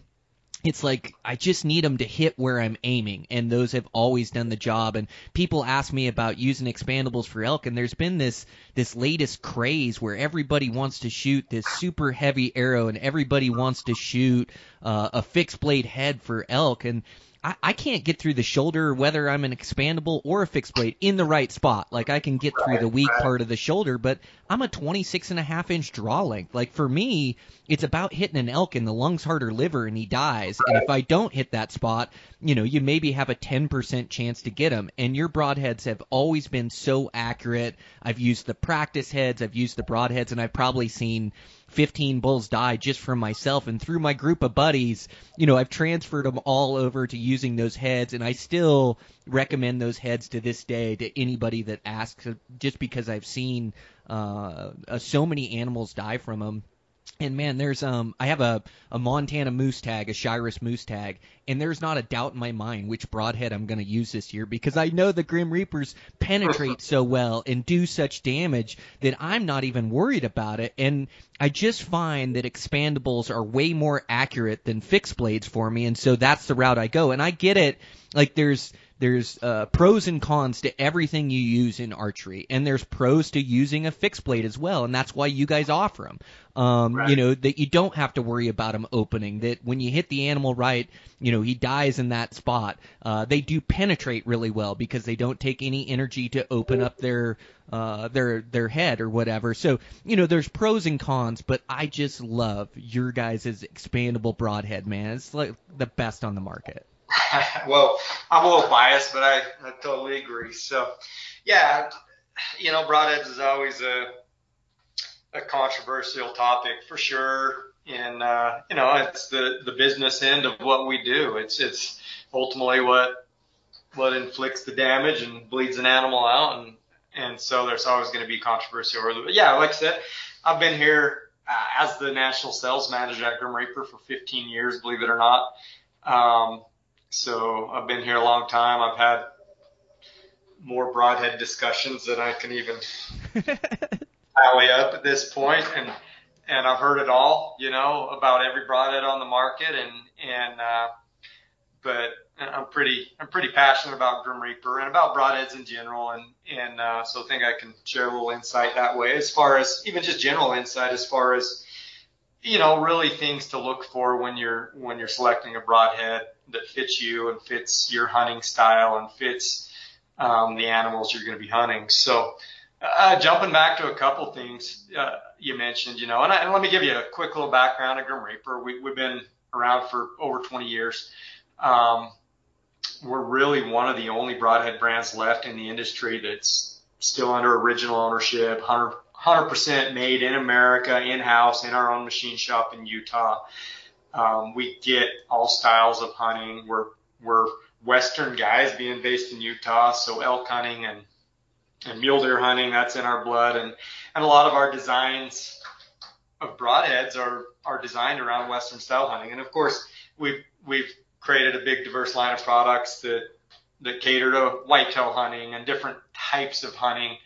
it's like I just need them to hit where I'm aiming, and those have always done the job. And people ask me about using expandables for elk, and there's been this this latest craze where everybody wants to shoot this super heavy arrow, and everybody wants to shoot uh, a fixed blade head for elk, and I, I can't get through the shoulder whether I'm an expandable or a fixed blade in the right spot. Like I can get through the weak part of the shoulder, but I'm a 26 and a half inch draw length. Like for me, it's about hitting an elk in the lungs harder liver and he dies. And if I don't hit that spot, you know, you maybe have a 10% chance to get him. And your broadheads have always been so accurate. I've used the practice heads, I've used the broadheads, and I've probably seen 15 bulls die just from myself. And through my group of buddies you know i've transferred them all over to using those heads. And i still recommend those heads to this day to anybody that asks just because i've seen uh, uh so many animals die from them And man, there's um I have a, a Montana moose tag, a Shiras moose tag, and there's not a doubt in my mind which broadhead I'm gonna use this year because I know the Grim Reapers penetrate so well and do such damage that I'm not even worried about it. And I just find that expandables are way more accurate than fixed blades for me, and so that's the route I go. And I get it, like there's there's uh, pros and cons to everything you use in archery, and there's pros to using a fixed blade as well, and that's why you guys offer them. Um, Right. You know that you don't have to worry about them opening. That when you hit the animal right, you know he dies in that spot. Uh, they do penetrate really well because they don't take any energy to open up their uh, their their head or whatever. So you know there's pros and cons, but I just love your guys' expandable broadhead, man. It's like the best on the market. [laughs] well, I'm a little biased, but I, I totally agree. So, yeah, you know, broadheads is always a a controversial topic for sure. And uh, you know, it's the the business end of what we do. It's it's ultimately what what inflicts the damage and bleeds an animal out, and and so there's always going to be controversy over it. But yeah, like I said, I've been here uh, as the national sales manager at Grim Reaper for 15 years, believe it or not. Um, so I've been here a long time. I've had more broadhead discussions than I can even [laughs] tally up at this point, and and I've heard it all, you know, about every broadhead on the market, and and uh, but I'm pretty I'm pretty passionate about Grim Reaper and about broadheads in general, and and uh, so I think I can share a little insight that way, as far as even just general insight, as far as you know, really things to look for when you're when you're selecting a broadhead that fits you and fits your hunting style and fits um, the animals you're going to be hunting. So, uh, jumping back to a couple things uh, you mentioned, you know, and, I, and let me give you a quick little background of Grim Reaper. We, we've been around for over 20 years. Um, we're really one of the only broadhead brands left in the industry that's still under original ownership, 100 100% made in America, in house, in our own machine shop in Utah. Um, we get all styles of hunting. We're we're Western guys, being based in Utah, so elk hunting and and mule deer hunting that's in our blood, and and a lot of our designs of broadheads are are designed around Western style hunting. And of course, we've we've created a big diverse line of products that that cater to whitetail hunting and different types of hunting.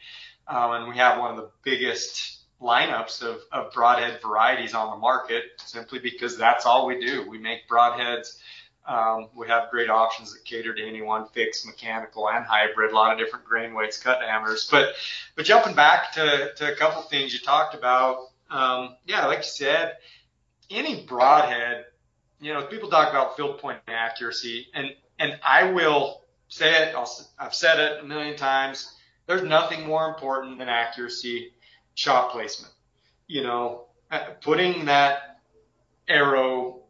Um, and we have one of the biggest lineups of, of broadhead varieties on the market simply because that's all we do. We make broadheads. Um, we have great options that cater to anyone, fixed, mechanical, and hybrid. A lot of different grain weights, cut diameters. But but jumping back to, to a couple things you talked about, um, yeah, like you said, any broadhead, you know, people talk about field point accuracy, and and I will say it. I'll, I've said it a million times. There's nothing more important than accuracy, shot placement. You know, uh, putting that arrow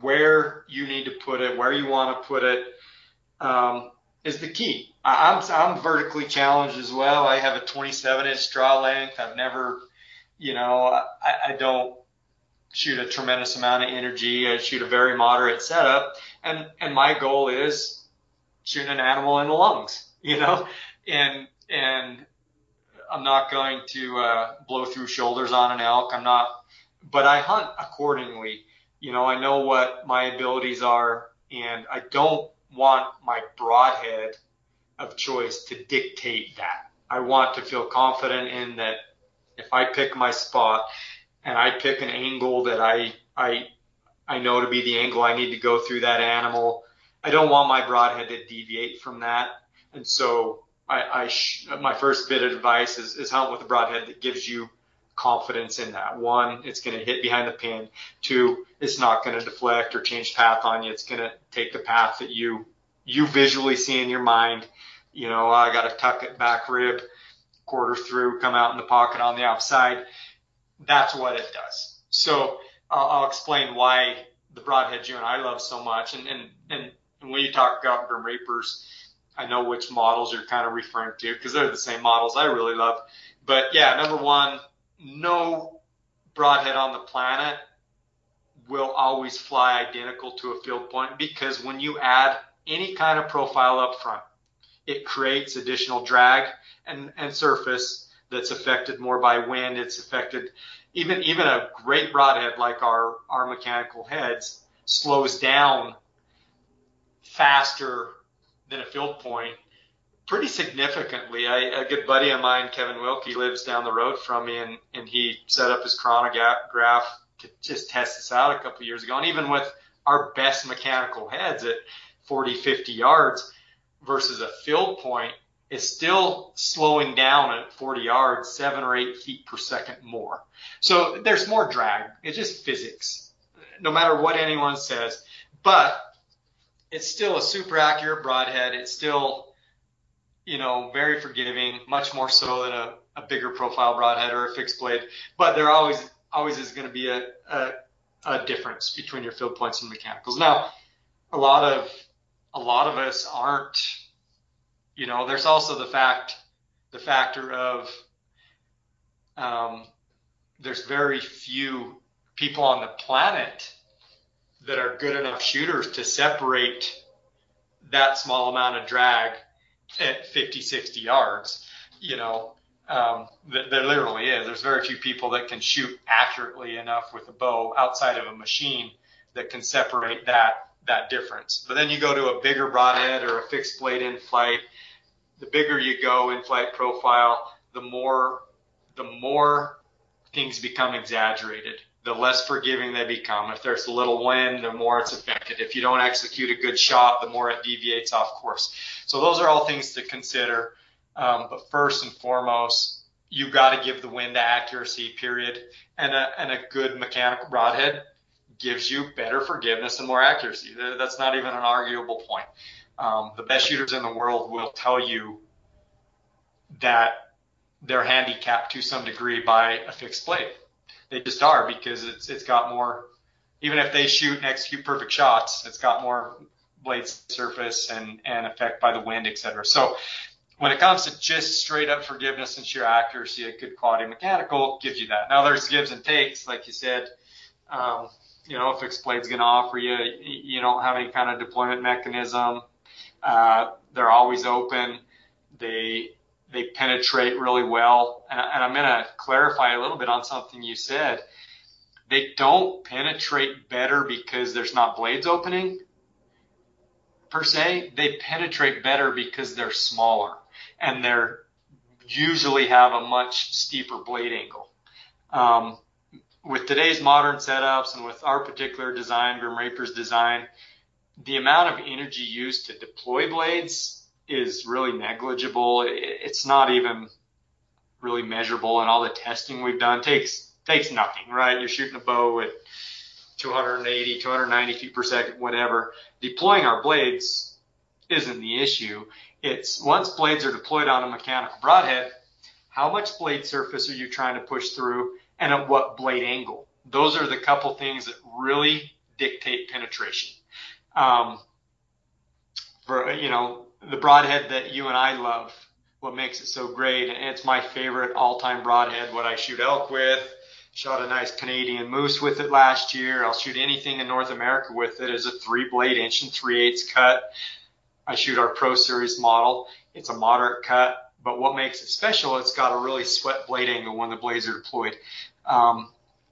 where you need to put it, where you want to put it, um, is the key. I'm I'm vertically challenged as well. I have a 27 inch draw length. I've never, you know, I, I don't shoot a tremendous amount of energy. I shoot a very moderate setup, and and my goal is shooting an animal in the lungs. You know, and and I'm not going to uh, blow through shoulders on an elk. I'm not, but I hunt accordingly. You know, I know what my abilities are, and I don't want my broadhead of choice to dictate that. I want to feel confident in that if I pick my spot and I pick an angle that I I I know to be the angle I need to go through that animal, I don't want my broadhead to deviate from that. And so I, I sh- my first bit of advice is, is hunt with a broadhead that gives you confidence in that. One, it's going to hit behind the pin. Two, it's not going to deflect or change path on you. It's going to take the path that you you visually see in your mind. You know, I got to tuck it back rib, quarter through, come out in the pocket on the outside. That's what it does. So I'll, I'll explain why the broadhead you and I love so much. And and and, and when you talk about Grim Reapers, I know which models you're kind of referring to because they're the same models I really love. But yeah, number one, no broadhead on the planet will always fly identical to a field point because when you add any kind of profile up front, it creates additional drag and, and surface that's affected more by wind. It's affected even even a great broadhead like our our mechanical heads slows down faster than a field point pretty significantly. I, a good buddy of mine, Kevin Wilkie, lives down the road from me, and, and he set up his chronograph to just test this out a couple years ago. And even with our best mechanical heads at 40, 50 yards versus a field point, is still slowing down at 40 yards, seven or eight feet per second more. So there's more drag. It's just physics, no matter what anyone says. But it's still a super accurate broadhead. It's still you know, very forgiving, much more so than a, a bigger profile broadhead or a fixed blade. But there always always is going to be a, a, a difference between your field points and mechanicals. Now, a lot of a lot of us aren't. You know, there's also the fact the factor of um, there's very few people on the planet that are good enough shooters to separate that small amount of drag at 50, 60 yards. You know, um, th- there literally is. There's very few people that can shoot accurately enough with a bow outside of a machine that can separate that that difference. But then you go to a bigger broadhead or a fixed blade in flight. The bigger you go in flight profile, the more the more things become exaggerated the less forgiving they become. If there's a little wind, the more it's affected. If you don't execute a good shot, the more it deviates off course. So those are all things to consider. Um, but first and foremost, you've got to give the wind accuracy, period. And a, and a good mechanical broadhead gives you better forgiveness and more accuracy. That's not even an arguable point. Um, the best shooters in the world will tell you that they're handicapped to some degree by a fixed blade they just are because it's it's got more. Even if they shoot and execute perfect shots, it's got more blade surface and and effect by the wind, etc. So when it comes to just straight up forgiveness and sheer accuracy, a good quality mechanical gives you that. Now there's gives and takes, like you said. Um, you know, fixed blade's going to offer you, you don't have any kind of deployment mechanism. Uh, they're always open. They they penetrate really well. And, and I'm going to clarify a little bit on something you said. They don't penetrate better because there's not blades opening per se. They penetrate better because they're smaller and they're usually have a much steeper blade angle. Um, with today's modern setups and with our particular design, Grim Reaper's design, the amount of energy used to deploy blades is really negligible. It's not even really measurable, and all the testing we've done takes takes nothing, right? You're shooting a bow at 280, 290 feet per second, whatever. Deploying our blades isn't the issue. It's once blades are deployed on a mechanical broadhead, how much blade surface are you trying to push through, and at what blade angle? Those are the couple things that really dictate penetration. Um, for you know, the broadhead that you and I love, what makes it so great. And it's my favorite all time broadhead, what I shoot elk with. Shot a nice Canadian moose with it last year. I'll shoot anything in North America with it as a three blade inch and three eighths cut. I shoot our Pro Series model. It's a moderate cut, but what makes it special, it's got a really swept blade angle when the blades are deployed, um,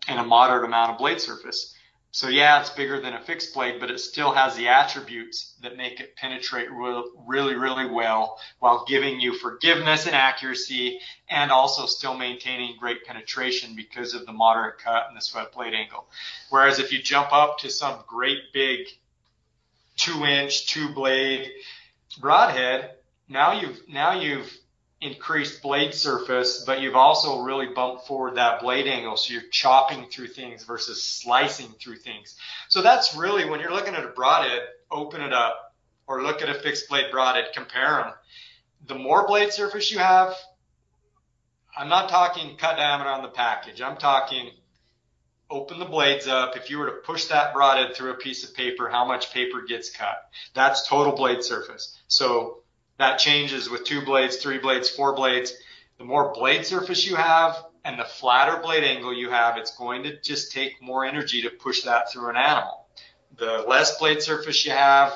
and a moderate amount of blade surface. So yeah, it's bigger than a fixed blade, but it still has the attributes that make it penetrate really, really well while giving you forgiveness and accuracy and also still maintaining great penetration because of the moderate cut and the swept blade angle. Whereas if you jump up to some great big two inch, two blade broadhead, now you've, now you've increased blade surface, but you've also really bumped forward that blade angle. So you're chopping through things versus slicing through things. So that's really when you're looking at a broadhead, open it up or look at a fixed blade broadhead, compare them. The more blade surface you have, I'm not talking cut diameter on the package. I'm talking open the blades up. If you were to push that broadhead through a piece of paper, how much paper gets cut? That's total blade surface. So that changes with two blades, three blades, four blades. The more blade surface you have and the flatter blade angle you have, it's going to just take more energy to push that through an animal. The less blade surface you have,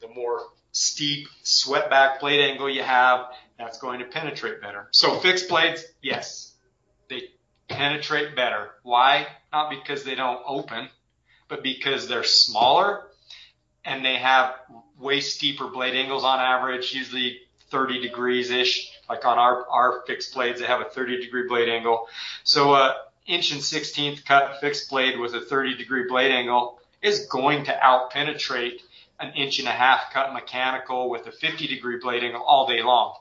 the more steep swept back blade angle you have, that's going to penetrate better. So fixed blades, yes, they penetrate better. Why? Not because they don't open, but because they're smaller and they have way steeper blade angles on average, usually 30 degrees ish. Like on our, our fixed blades, they have a 30 degree blade angle. So a inch and 16th cut fixed blade with a 30 degree blade angle is going to out penetrate an inch and a half cut mechanical with a 50 degree blade angle all day long.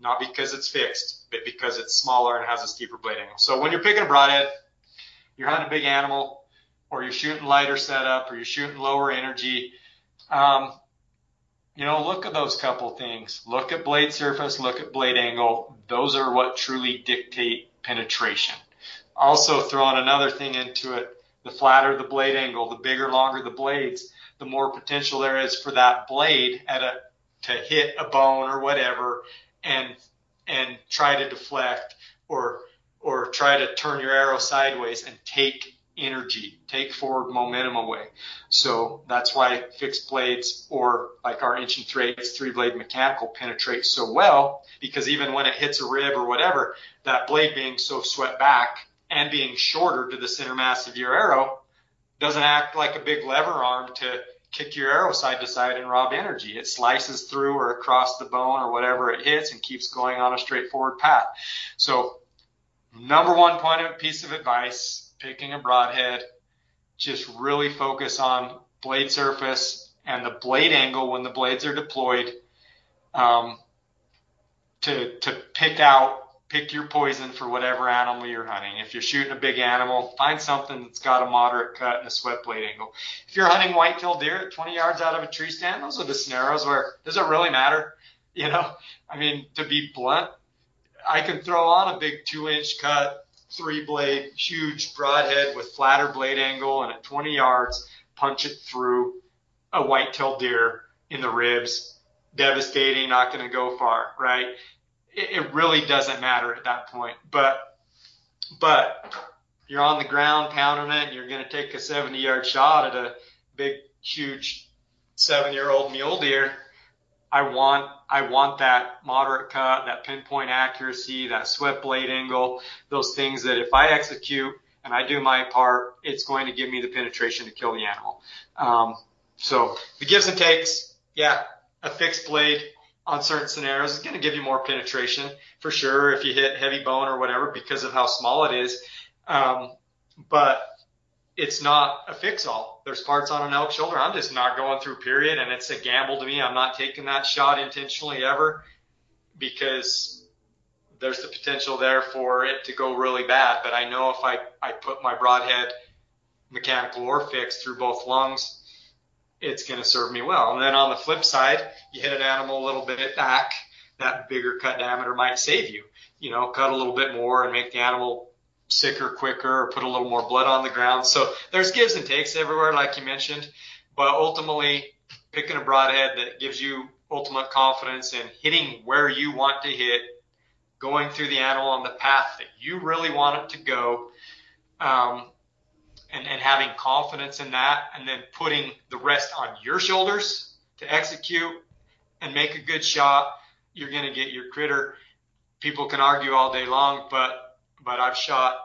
Not because it's fixed, but because it's smaller and has a steeper blade angle. So when you're picking a broadhead, you're hunting a big animal, or you're shooting lighter setup, or you're shooting lower energy, um, you know, look at those couple things. Look at blade surface, look at blade angle. Those are what truly dictate penetration. Also throwing another thing into it, the flatter the blade angle, the bigger, longer the blades, the more potential there is for that blade at a, to hit a bone or whatever and, and try to deflect or, or try to turn your arrow sideways and take energy, take forward momentum away. So that's why fixed blades or like our inch and three three blade mechanical penetrate so well because even when it hits a rib or whatever, that blade being so swept back and being shorter to the center mass of your arrow doesn't act like a big lever arm to kick your arrow side to side and rob energy. It slices through or across the bone or whatever it hits and keeps going on a straightforward path. So number one point of piece of advice picking a broadhead, just really focus on blade surface and the blade angle when the blades are deployed um, to, to pick out, pick your poison for whatever animal you're hunting. If you're shooting a big animal, find something that's got a moderate cut and a swept blade angle. If you're hunting white-tailed deer at 20 yards out of a tree stand, those are the scenarios where does it really matter? You know, I mean, to be blunt, I can throw on a big two inch cut three blade, huge broadhead with flatter blade angle and at 20 yards, punch it through a white-tailed deer in the ribs. Devastating, not going to go far, right? It, it really doesn't matter at that point. But, but you're on the ground pounding it and you're going to take a 70 yard shot at a big, huge seven year old mule deer I want I want that moderate cut, that pinpoint accuracy, that swept blade angle, those things that if I execute and I do my part, it's going to give me the penetration to kill the animal. Um, so the gives and takes, yeah, a fixed blade on certain scenarios is going to give you more penetration for sure if you hit heavy bone or whatever because of how small it is. Um, but it's not a fix all. There's parts on an elk shoulder I'm just not going through, period. And it's a gamble to me. I'm not taking that shot intentionally ever because there's the potential there for it to go really bad. But I know if I, I put my broadhead mechanical or fixed through both lungs, it's going to serve me well. And then on the flip side, you hit an animal a little bit back, that bigger cut diameter might save you. You know, cut a little bit more and make the animal sicker quicker or put a little more blood on the ground. So there's gives and takes everywhere, like you mentioned, but ultimately picking a broadhead that gives you ultimate confidence in hitting where you want to hit, going through the animal on the path that you really want it to go, um, and, and having confidence in that, and then putting the rest on your shoulders to execute and make a good shot, you're going to get your critter. People can argue all day long, but but I've shot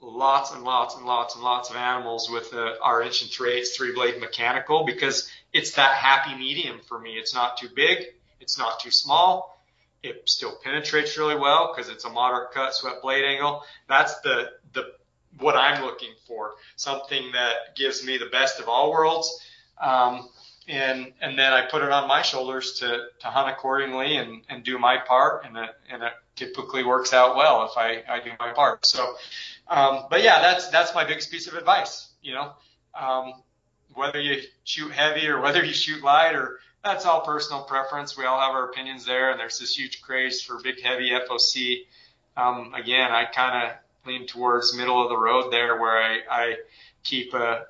lots and lots and lots and lots of animals with the, our inch and three eighths three blade mechanical because it's that happy medium for me. It's not too big. It's not too small. It still penetrates really well because it's a moderate cut swept blade angle. That's the, the, what I'm looking for. Something that gives me the best of all worlds. Um, and, and then I put it on my shoulders to, to hunt accordingly and, and do my part. And it typically works out well if I, I do my part. So, um, but yeah, that's, that's my biggest piece of advice, you know, um, whether you shoot heavy or whether you shoot light or that's all personal preference. We all have our opinions there and there's this huge craze for big heavy FOC. Um, again, I kind of lean towards middle of the road there where I, I keep a,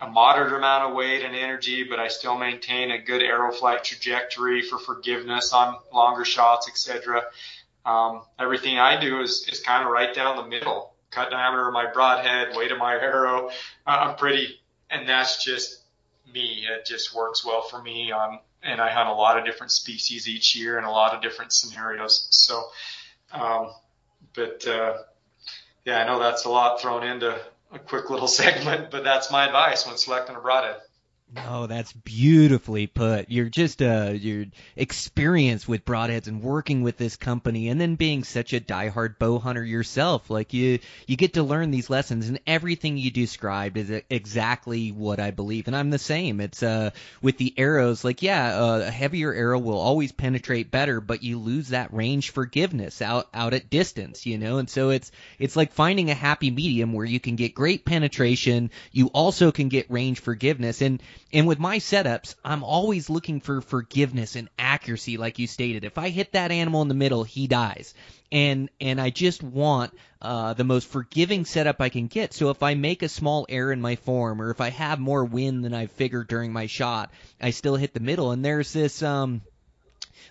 a moderate amount of weight and energy, but I still maintain a good arrow flight trajectory for forgiveness on longer shots, etc. Um, everything I do is, is kind of right down the middle. Cut diameter of my broadhead, weight of my [laughs] arrow. Uh, I'm pretty, and that's just me. It just works well for me on and I hunt a lot of different species each year in a lot of different scenarios. So, um, but uh, yeah, I know that's a lot thrown into a quick little [laughs] segment, but that's my advice when selecting a broadhead. Oh, that's beautifully put. You're just uh your experience with broadheads and working with this company and then being such a diehard bow hunter yourself. Like you you get to learn these lessons and everything you described is exactly what I believe. And I'm the same. It's uh with the arrows like yeah, uh, a heavier arrow will always penetrate better, but you lose that range forgiveness out out at distance, you know? And so it's it's like finding a happy medium where you can get great penetration, you also can get range forgiveness and and with my setups, I'm always looking for forgiveness and accuracy, like you stated. If I hit that animal in the middle, he dies. And and I just want uh, the most forgiving setup I can get. So if I make a small error in my form, or if I have more wind than I figured during my shot, I still hit the middle. And there's this um,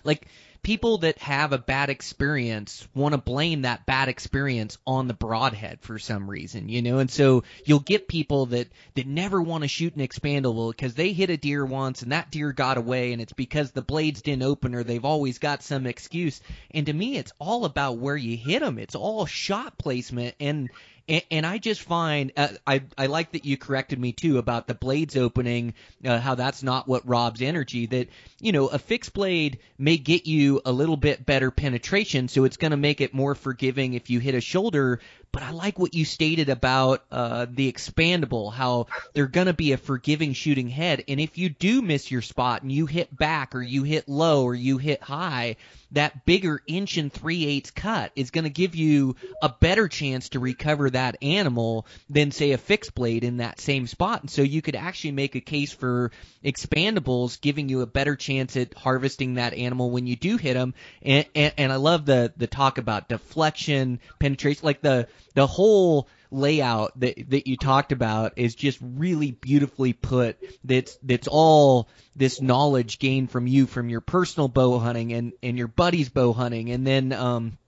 like people that have a bad experience want to blame that bad experience on the broadhead for some reason, you know, and so you'll get people that that never want to shoot an expandable because they hit a deer once and that deer got away and it's because the blades didn't open or they've always got some excuse. And to me, it's all about where you hit them. It's all shot placement and and, and I just find uh, I I like that you corrected me too about the blades opening, uh, how that's not what robs energy. That you know a fixed blade may get you a little bit better penetration, so it's going to make it more forgiving if you hit a shoulder. But I like what you stated about uh, the expandable, how they're going to be a forgiving shooting head, and if you do miss your spot and you hit back or you hit low or you hit high, that bigger inch and three eighths cut is going to give you a better chance to recover that animal than say a fixed blade in that same spot. And so you could actually make a case for expandables giving you a better chance at harvesting that animal when you do hit them. And, and, and I love the the talk about deflection, penetration, like the the whole layout that that you talked about is just really beautifully put. That's that's all this knowledge gained from you from your personal bow hunting and and your buddies bow hunting, and then um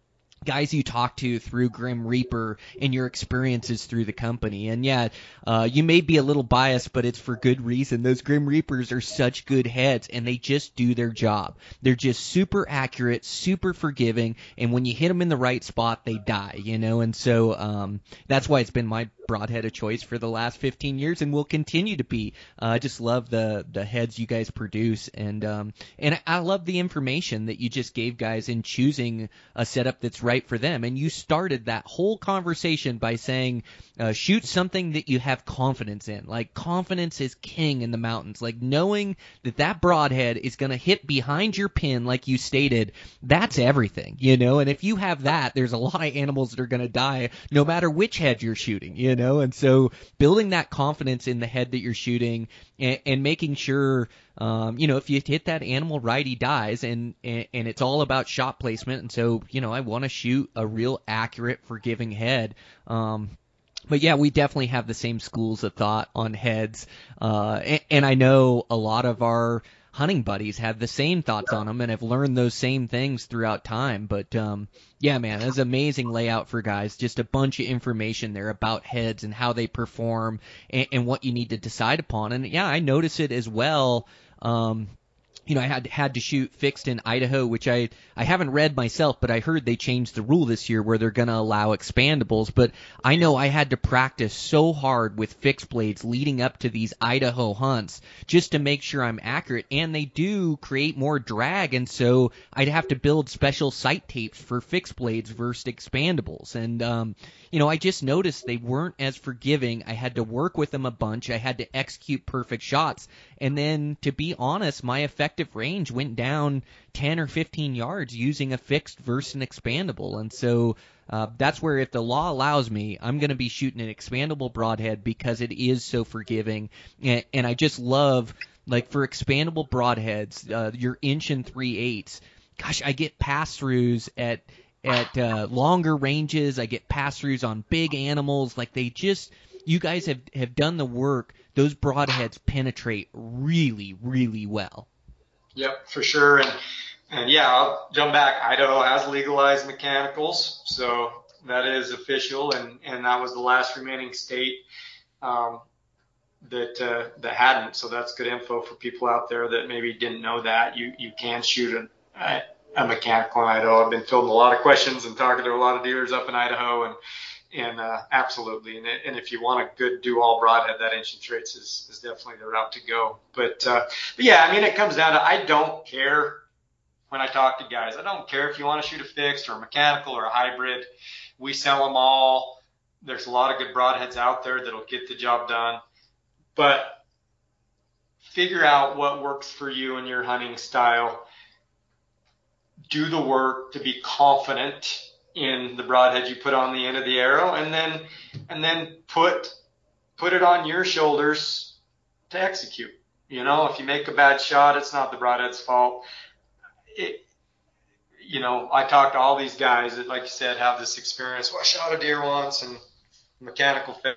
guys you talk to through Grim Reaper and your experiences through the company. And yeah, uh, you may be a little biased, but it's for good reason. Those Grim Reapers are such good heads and they just do their job. They're just super accurate, super forgiving, and when you hit them in the right spot, they die, you know? And so, um, that's why it's been my broadhead of choice for the last 15 years and will continue to be. Uh, I just love the the heads you guys produce and um and I love the information that you just gave guys in choosing a setup that's right for them. And you started that whole conversation by saying uh, shoot something that you have confidence in. Like confidence is king in the mountains. Like knowing that that broadhead is going to hit behind your pin, like you stated, that's everything, you know. And if you have that, there's a lot of animals that are going to die no matter which head you're shooting, you know. And so building that confidence in the head that you're shooting and, and making sure um, you know, if you hit that animal right, he dies, and, and and it's all about shot placement. And so, you know, I want to shoot a real accurate, forgiving head. Um, but yeah, we definitely have the same schools of thought on heads, uh, and, and I know a lot of our hunting buddies have the same thoughts on them and have learned those same things throughout time. But um, yeah, man, that's amazing layout for guys. Just a bunch of information there about heads and how they perform and, and what you need to decide upon. And yeah, I notice it as well. Um, you know, I had had to shoot fixed in Idaho, which I I haven't read myself, but I heard they changed the rule this year where they're going to allow expandables. But I know I had to practice so hard with fixed blades leading up to these Idaho hunts just to make sure I'm accurate. And they do create more drag, and so I'd have to build special sight tapes for fixed blades versus expandables. And um, you know, I just noticed they weren't as forgiving. I had to work with them a bunch. I had to execute perfect shots. And then, to be honest, my effective range went down 10 or 15 yards using a fixed versus an expandable. And so, uh, that's where if the law allows me, I'm going to be shooting an expandable broadhead because it is so forgiving. And, and I just love, like, for expandable broadheads, uh, your inch and three eighths. Gosh, I get pass throughs at at uh, longer ranges. I get pass throughs on big animals. Like they just, you guys have have done the work. Those broadheads penetrate really, really well. Yep, for sure. And and yeah, I'll jump back. Idaho has legalized mechanicals, so that is official, and and that was the last remaining state. Um, that uh, that hadn't. So that's good info for people out there that maybe didn't know that. You you can shoot a, a mechanical in Idaho. I've been fielding a lot of questions and talking to a lot of dealers up in Idaho, and and uh, absolutely. And, and if you want a good do-all broadhead, that inch and three eighths is, is definitely the route to go. But, uh, but yeah, I mean, it comes down to I don't care when I talk to guys. I don't care if you want to shoot a fixed or a mechanical or a hybrid. We sell them all. There's a lot of good broadheads out there that'll get the job done. But figure out what works for you and your hunting style. Do the work to be confident in the broadhead you put on the end of the arrow and then and then put put it on your shoulders to execute. You know, if you make a bad shot, it's not the broadhead's fault. It, you know, I talk to all these guys that, like you said, have this experience. Well, I shot a deer once and mechanical fit.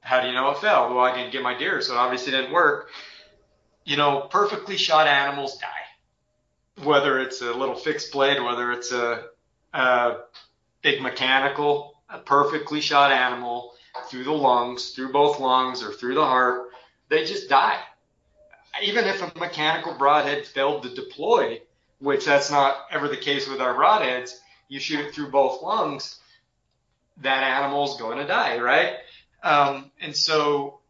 How do you know it fell? Well, I didn't get my deer, so it obviously didn't work you know, perfectly shot animals die. Whether it's a little fixed blade, whether it's a, a big mechanical, a perfectly shot animal through the lungs, through both lungs or through the heart, they just die. Even if a mechanical broadhead failed to deploy, which that's not ever the case with our broadheads, you shoot it through both lungs, that animal's going to die, right? Um, and so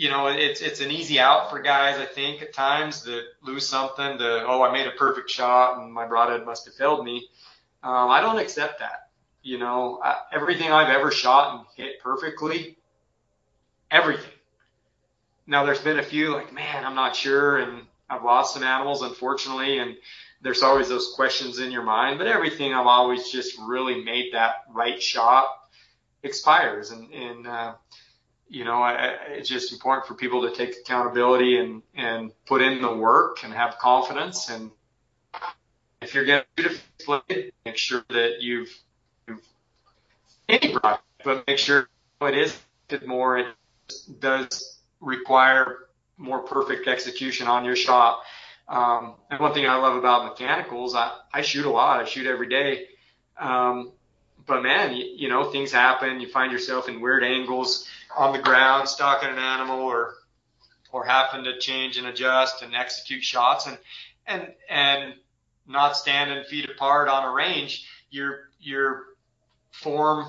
you know, it's it's an easy out for guys, I think, at times that lose something to, oh, I made a perfect shot and my broadhead must have failed me. Um, I don't accept that. You know, I, everything I've ever shot and hit perfectly, everything. Now, there's been a few like, man, I'm not sure, and I've lost some animals, unfortunately, and there's always those questions in your mind. But everything I've always just really made that right shot expires, and and uh, you know, I, it's just important for people to take accountability and, and put in the work and have confidence. And if you're going to play, make sure that you've, you've any product, but make sure it is more. It does require more perfect execution on your shot. Um, and one thing I love about mechanicals, I, I shoot a lot. I shoot every day. Um, but man, you, you know, things happen. You find yourself in weird angles on the ground stalking an animal or or having to change and adjust and execute shots and and and not standing feet apart on a range, your your form,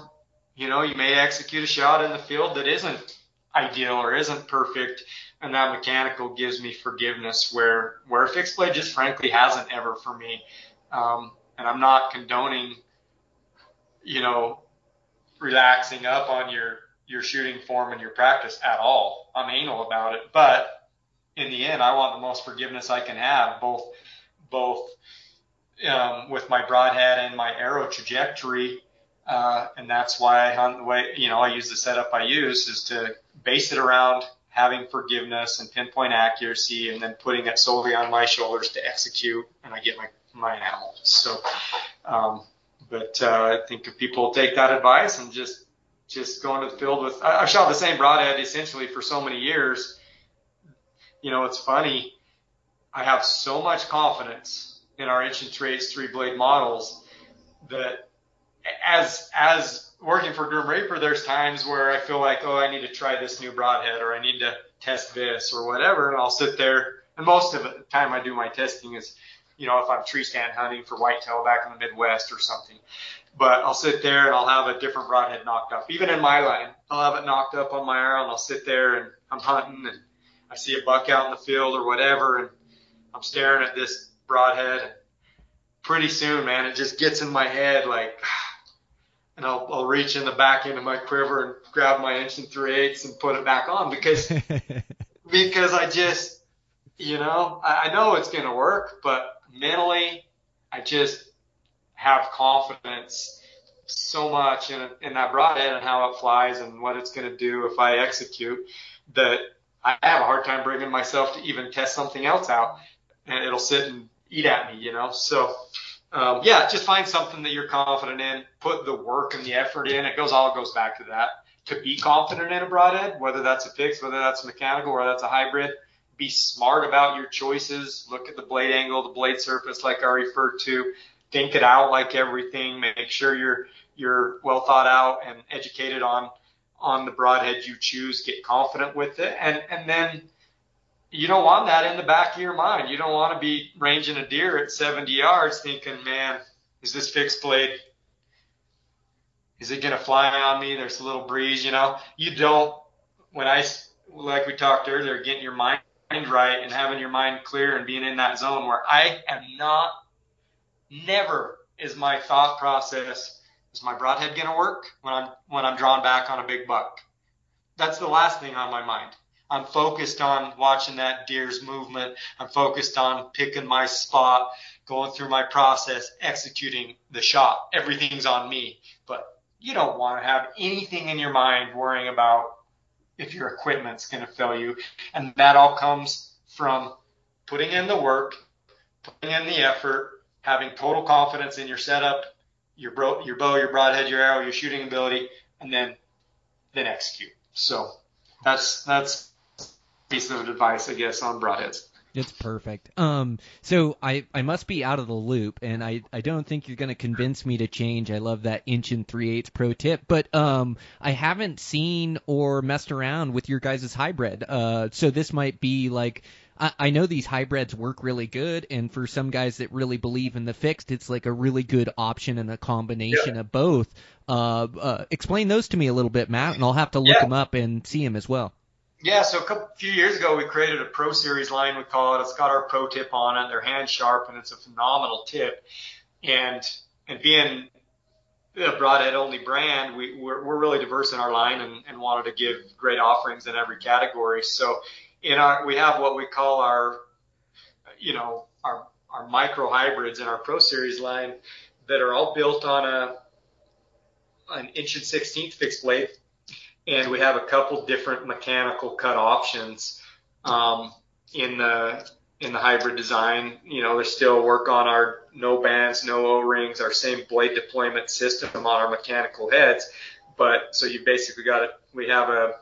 you know, you may execute a shot in the field that isn't ideal or isn't perfect, and that mechanical gives me forgiveness where where fixed blade just frankly hasn't ever for me. Um, and I'm not condoning, you know, relaxing up on your your shooting form and your practice at all. I'm anal about it, but in the end, I want the most forgiveness I can have, both both um, with my broadhead and my arrow trajectory. Uh, and that's why I hunt the way, you know, I use the setup I use is to base it around having forgiveness and pinpoint accuracy and then putting it solely on my shoulders to execute and I get my, my animal. So, um, but, uh, I think if people take that advice and just just going to the field with. I, have shot the same broadhead essentially for so many years. You know, it's funny. I have so much confidence in our inch and three eighths three blade models that as as working for Grim Reaper, there's times where I feel like, oh, I need to try this new broadhead or I need to test this or whatever, and I'll sit there. And most of the time I do my testing is, you know, if I'm tree stand hunting for whitetail back in the Midwest or something. But I'll sit there and I'll have a different broadhead nocked up. Even in my line, I'll have it nocked up on my arrow and I'll sit there and I'm hunting and I see a buck out in the field or whatever and I'm staring at this broadhead. And pretty soon, man, it just gets in my head like, [sighs] and I'll, I'll reach in the back end of my quiver and grab my inch and three eighths and put it back on because, [laughs] because I just, you know, I, I know it's going to work, but mentally, I just have confidence so much in, in that broadhead and how it flies and what it's going to do if I execute that I have a hard time bringing myself to even test something else out and it'll sit and eat at me, you know? So, um, yeah, just find something that you're confident in, put the work and the effort in. It goes, all goes back to that. To be confident in a broadhead, whether that's a fixed, whether that's mechanical, or that's a hybrid, be smart about your choices. Look at the blade angle, the blade surface, like I referred to think it out like everything. Make sure you're you're well thought out and educated on on the broadhead you choose. Get confident with it, and and then you don't want that in the back of your mind. You don't want to be ranging a deer at 70 yards thinking, man, is this fixed blade? Is it going to fly on me? There's a little breeze, you know. You don't. When I like we talked earlier, getting your mind right and having your mind clear and being in that zone where I am not, never is my thought process, is my broadhead going to work when I'm, when I'm drawn back on a big buck? That's the last thing on my mind. I'm focused on watching that deer's movement. I'm focused on picking my spot, going through my process, executing the shot. Everything's on me. But you don't want to have anything in your mind worrying about if your equipment's going to fail you. And that all comes from putting in the work, putting in the effort, having total confidence in your setup, your, bro- your bow, your broadhead, your arrow, your shooting ability, and then then execute. So that's that's a piece of advice, I guess, on broadheads. It's perfect. Um, so I, I must be out of the loop, and I, I don't think you're going to convince me to change. I love that inch and three eighths pro tip, but um, I haven't seen or messed around with your guys' hybrid. Uh, so this might be like I, I know these hybrids work really good, and for some guys that really believe in the fixed, it's like a really good option and a combination Yeah. of both. Uh, uh, explain those to me a little bit, Matt, and I'll have to look Yeah. them up and see them as well. Yeah, so a couple few years ago we created a Pro Series line. We call it. It's got our Pro tip on it. They're hand sharp and it's a phenomenal tip. And and being a broadhead only brand, we we're, we're really diverse in our line and, and wanted to give great offerings in every category. So in our we have what we call our you know our our micro hybrids in our Pro Series line that are all built on a an inch and sixteenth fixed blade and we have a couple different mechanical cut options um, in the in the hybrid design. You know, there's still work on our no bands, no O-rings, our same blade deployment system on our mechanical heads. But so you basically got it. We have a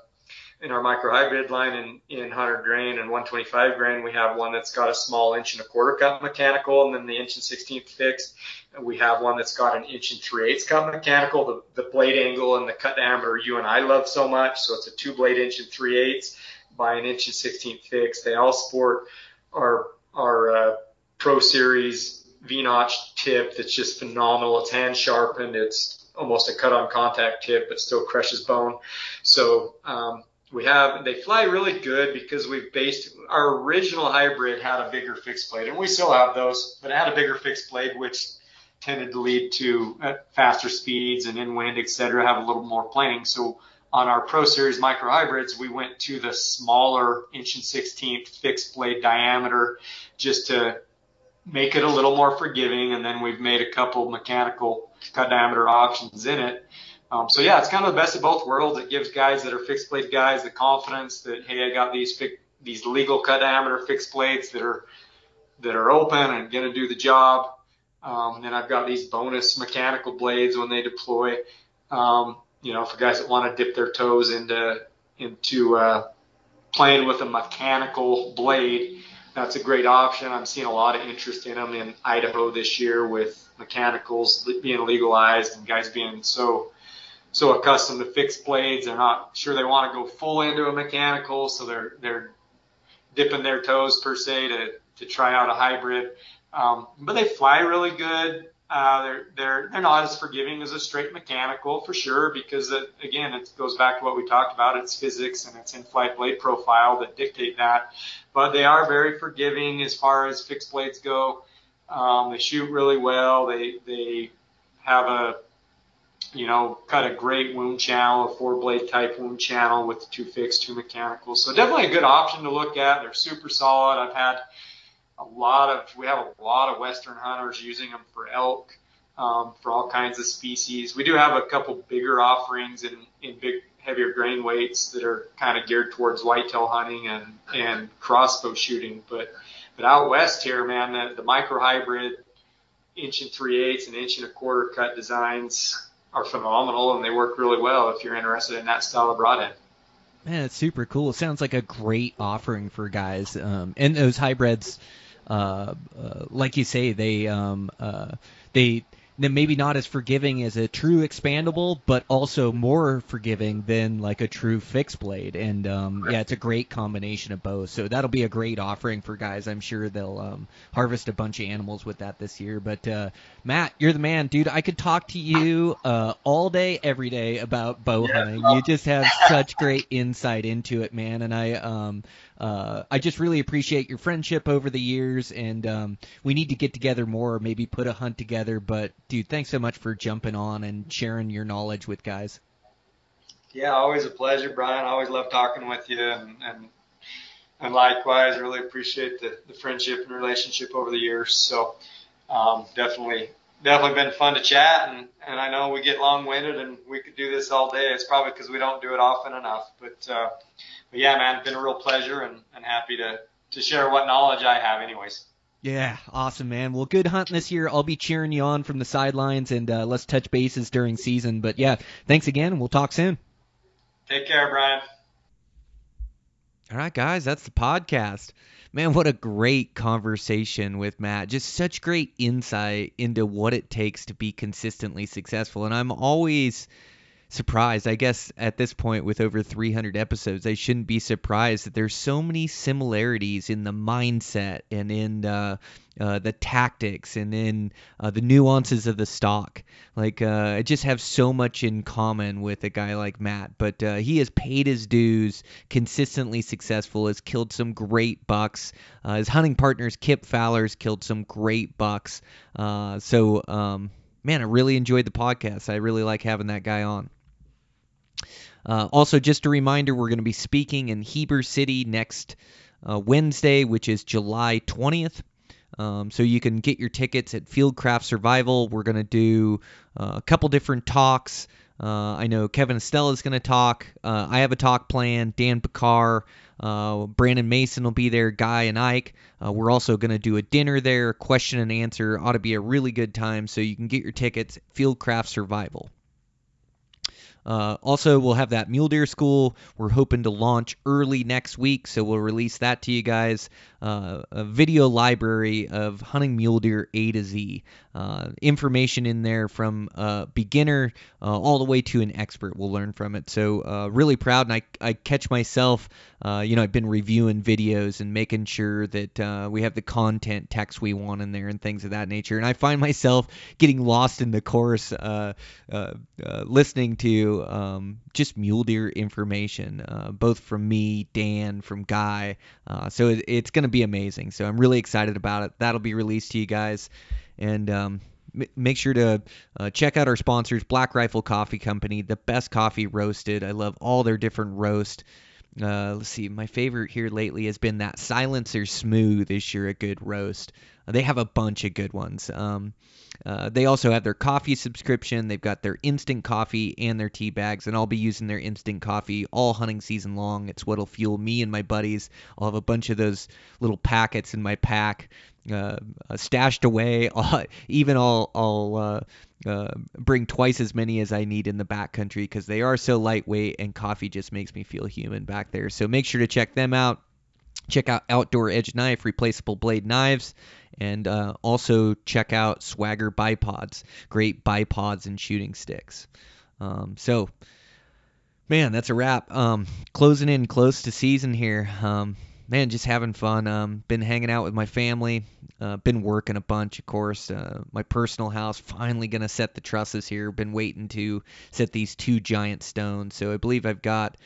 in our micro hybrid line in, in 100 grain and 125 grain, we have one that's got a small inch and a quarter cut mechanical and then the inch and 16th fixed. We have one that's got an inch and three eighths cut mechanical. The, the blade angle and the cut diameter you and I love so much. So it's a two blade inch and three eighths by an inch and 16th fixed. They all sport our, our, uh, Pro Series V-notch tip that's just phenomenal. It's hand sharpened. It's almost a cut on contact tip, but still crushes bone. So, um, we have they fly really good because we've based our original hybrid had a bigger fixed blade and we still have those but it had a bigger fixed blade which tended to lead to uh, faster speeds and in wind etc have a little more planing. So on our pro series micro hybrids we went to the smaller inch and 16th fixed blade diameter just to make it a little more forgiving and then we've made a couple mechanical cut diameter options in it um, so yeah, it's kind of the best of both worlds. It gives guys that are fixed blade guys the confidence that hey, I got these fi- these legal cut diameter fixed blades that are that are open and going to do the job. Um, and then I've got these bonus mechanical blades when they deploy. Um, you know, for guys that want to dip their toes into into uh, playing with a mechanical blade, that's a great option. I'm seeing a lot of interest in them in Idaho this year with mechanicals being legalized and guys being so so accustomed to fixed blades, they're not sure they want to go full into a mechanical, so they're they're dipping their toes per se to to try out a hybrid. Um, but they fly really good. Uh, they're they're they're not as forgiving as a straight mechanical for sure because it, again it goes back to what we talked about. It's physics and it's in-flight blade profile that dictate that. But they are very forgiving as far as fixed blades go. Um, they shoot really well. They they have a you know, cut a great wound channel, a four blade type wound channel with two fixed, two mechanical. So definitely a good option to look at. They're super solid. I've had a lot of, we have a lot of Western hunters using them for elk, um, for all kinds of species. We do have a couple bigger offerings in, in big, heavier grain weights that are kind of geared towards whitetail hunting and, and crossbow shooting. But, but out west here, man, the, the micro hybrid inch and three eighths and inch and a quarter cut designs are phenomenal and they work really well if you're interested in that style of broadhead. Man, it's super cool. It sounds like a great offering for guys. Um, and those hybrids, uh, uh, like you say, they um, uh, they then maybe not as forgiving as a true expandable, but also more forgiving than like a true fixed blade. And um, yeah, it's a great combination of both. So that'll be a great offering for guys. I'm sure they'll um, harvest a bunch of animals with that this year. But uh, Matt, you're the man, dude. I could talk to you uh, all day, every day about bow hunting. You just have such great insight into it, man. And I um, uh, I just really appreciate your friendship over the years, and um, we need to get together more, maybe put a hunt together. But dude, thanks so much for jumping on and sharing your knowledge with guys. Yeah, always a pleasure, Brian. I always love talking with you, and and, and likewise, really appreciate the, the friendship and relationship over the years. So um, definitely definitely been fun to chat and, and I know we get long winded and we could do this all day. It's probably because we don't do it often enough, but, uh, but yeah, man, it's been a real pleasure and, and happy to, to share what knowledge I have anyways. Yeah, awesome, man. Well, good hunting this year. I'll be cheering you on from the sidelines, and uh, let's touch bases during season. But yeah, thanks again, and we'll talk soon. Take care, Brian. All right, guys, that's the podcast. Man, what a great conversation with Matt. Just such great insight into what it takes to be consistently successful. And I'm always surprised. I guess at this point, with over 300 episodes, I shouldn't be surprised that there's so many similarities in the mindset and in uh, uh, the tactics and in uh, the nuances of the stalk. Like, uh, I just have so much in common with a guy like Matt. But uh, he has paid his dues, consistently successful, has killed some great bucks. Uh, his hunting partners, Kip Fowler's killed some great bucks. so, um, man, I really enjoyed the podcast. I really like having that guy on. Uh, also, just a reminder, we're going to be speaking in Heber City next uh, Wednesday, which is July 20th. Um, so you can get your tickets at Fieldcraft Survival. We're going to do uh, a couple different talks. Uh, I know Kevin Estela is going to talk. Uh, I have a talk planned. Dan Pickar, uh, Brandon Mason will be there. Guy and Ike. we're also going to do a dinner there. Question and answer ought to be a really good time. So you can get your tickets. Fieldcraft Survival. Uh, also, we'll have that mule deer school. We're hoping to launch early next week, so we'll release that to you guys. Uh, a video library of hunting mule deer A to Z. Uh, information in there from a beginner uh, all the way to an expert. We'll learn from it. So, uh, really proud, and I, I catch myself. You know, I've been reviewing videos and making sure that we have the content text we want in there and things of that nature. And I find myself getting lost in the course, listening to um, just mule deer information, both from me, Dan, from Guy. So it, it's going to be amazing. So I'm really excited about it. That'll be released to you guys. And um, m- make sure to uh, check out our sponsors, Black Rifle Coffee Company, the best coffee roasted. I love all their different roast. Uh, let's see, my favorite here lately has been that Silencer Smooth is sure a good roast. Uh, they have a bunch of good ones. Um, uh, they also have their coffee subscription. They've got their instant coffee and their tea bags, and I'll be using their instant coffee all hunting season long. It's what'll fuel me and my buddies. I'll have a bunch of those little packets in my pack, uh, stashed away. [laughs] even I'll, I'll uh, uh, bring twice as many as I need in the backcountry because they are so lightweight, and coffee just makes me feel human back there. So make sure to check them out. Check out Outdoor Edge Knife, replaceable blade knives. And uh, also check out Swagger Bipods, great bipods and shooting sticks. Um, so, man, that's a wrap. Um, closing in close to season here. Um, man, just having fun. Um, been hanging out with my family. Uh, been working a bunch, of course. Uh, my personal house finally gonna set the trusses here. Been waiting to set these two giant stones. So I believe I've got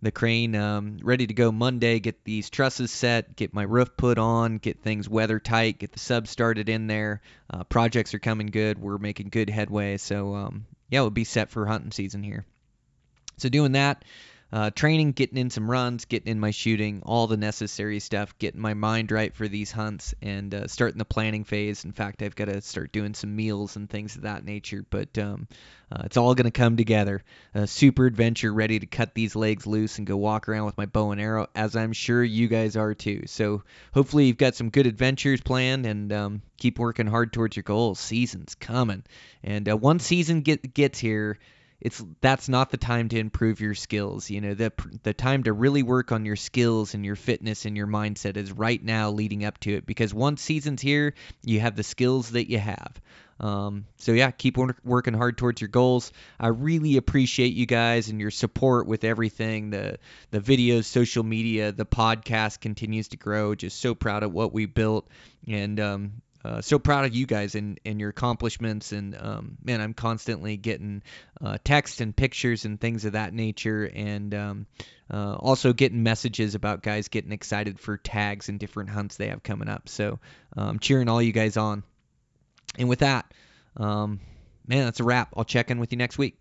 the crane um, ready to go Monday. Get these trusses set, get my roof put on, get things weather tight, get the sub started in there. Uh, projects are coming good. We're making good headway. So um, yeah, we'll be set for hunting season here. So doing that uh, training, getting in some runs, getting in my shooting, all the necessary stuff, getting my mind right for these hunts, and uh, starting the planning phase. In fact, I've got to start doing some meals and things of that nature. But um, uh, it's all going to come together. A super adventure, ready to cut these legs loose and go walk around with my bow and arrow, as I'm sure you guys are too. So hopefully you've got some good adventures planned, and um, keep working hard towards your goals. Season's coming, and uh, one season get, gets here it's that's not the time to improve your skills. You know, the the time to really work on your skills and your fitness and your mindset is right now leading up to it because once season's here, you have the skills that you have. Um, so yeah, keep working hard towards your goals. I really appreciate you guys and your support with everything. The the videos, social media, the podcast continues to grow. Just so proud of what we built, and um, uh, so proud of you guys and, and your accomplishments. And um, man, I'm constantly getting uh, texts and pictures and things of that nature, and um, uh, also getting messages about guys getting excited for tags and different hunts they have coming up. So I'm um, cheering all you guys on. And with that, um, man, that's a wrap. I'll check in with you next week.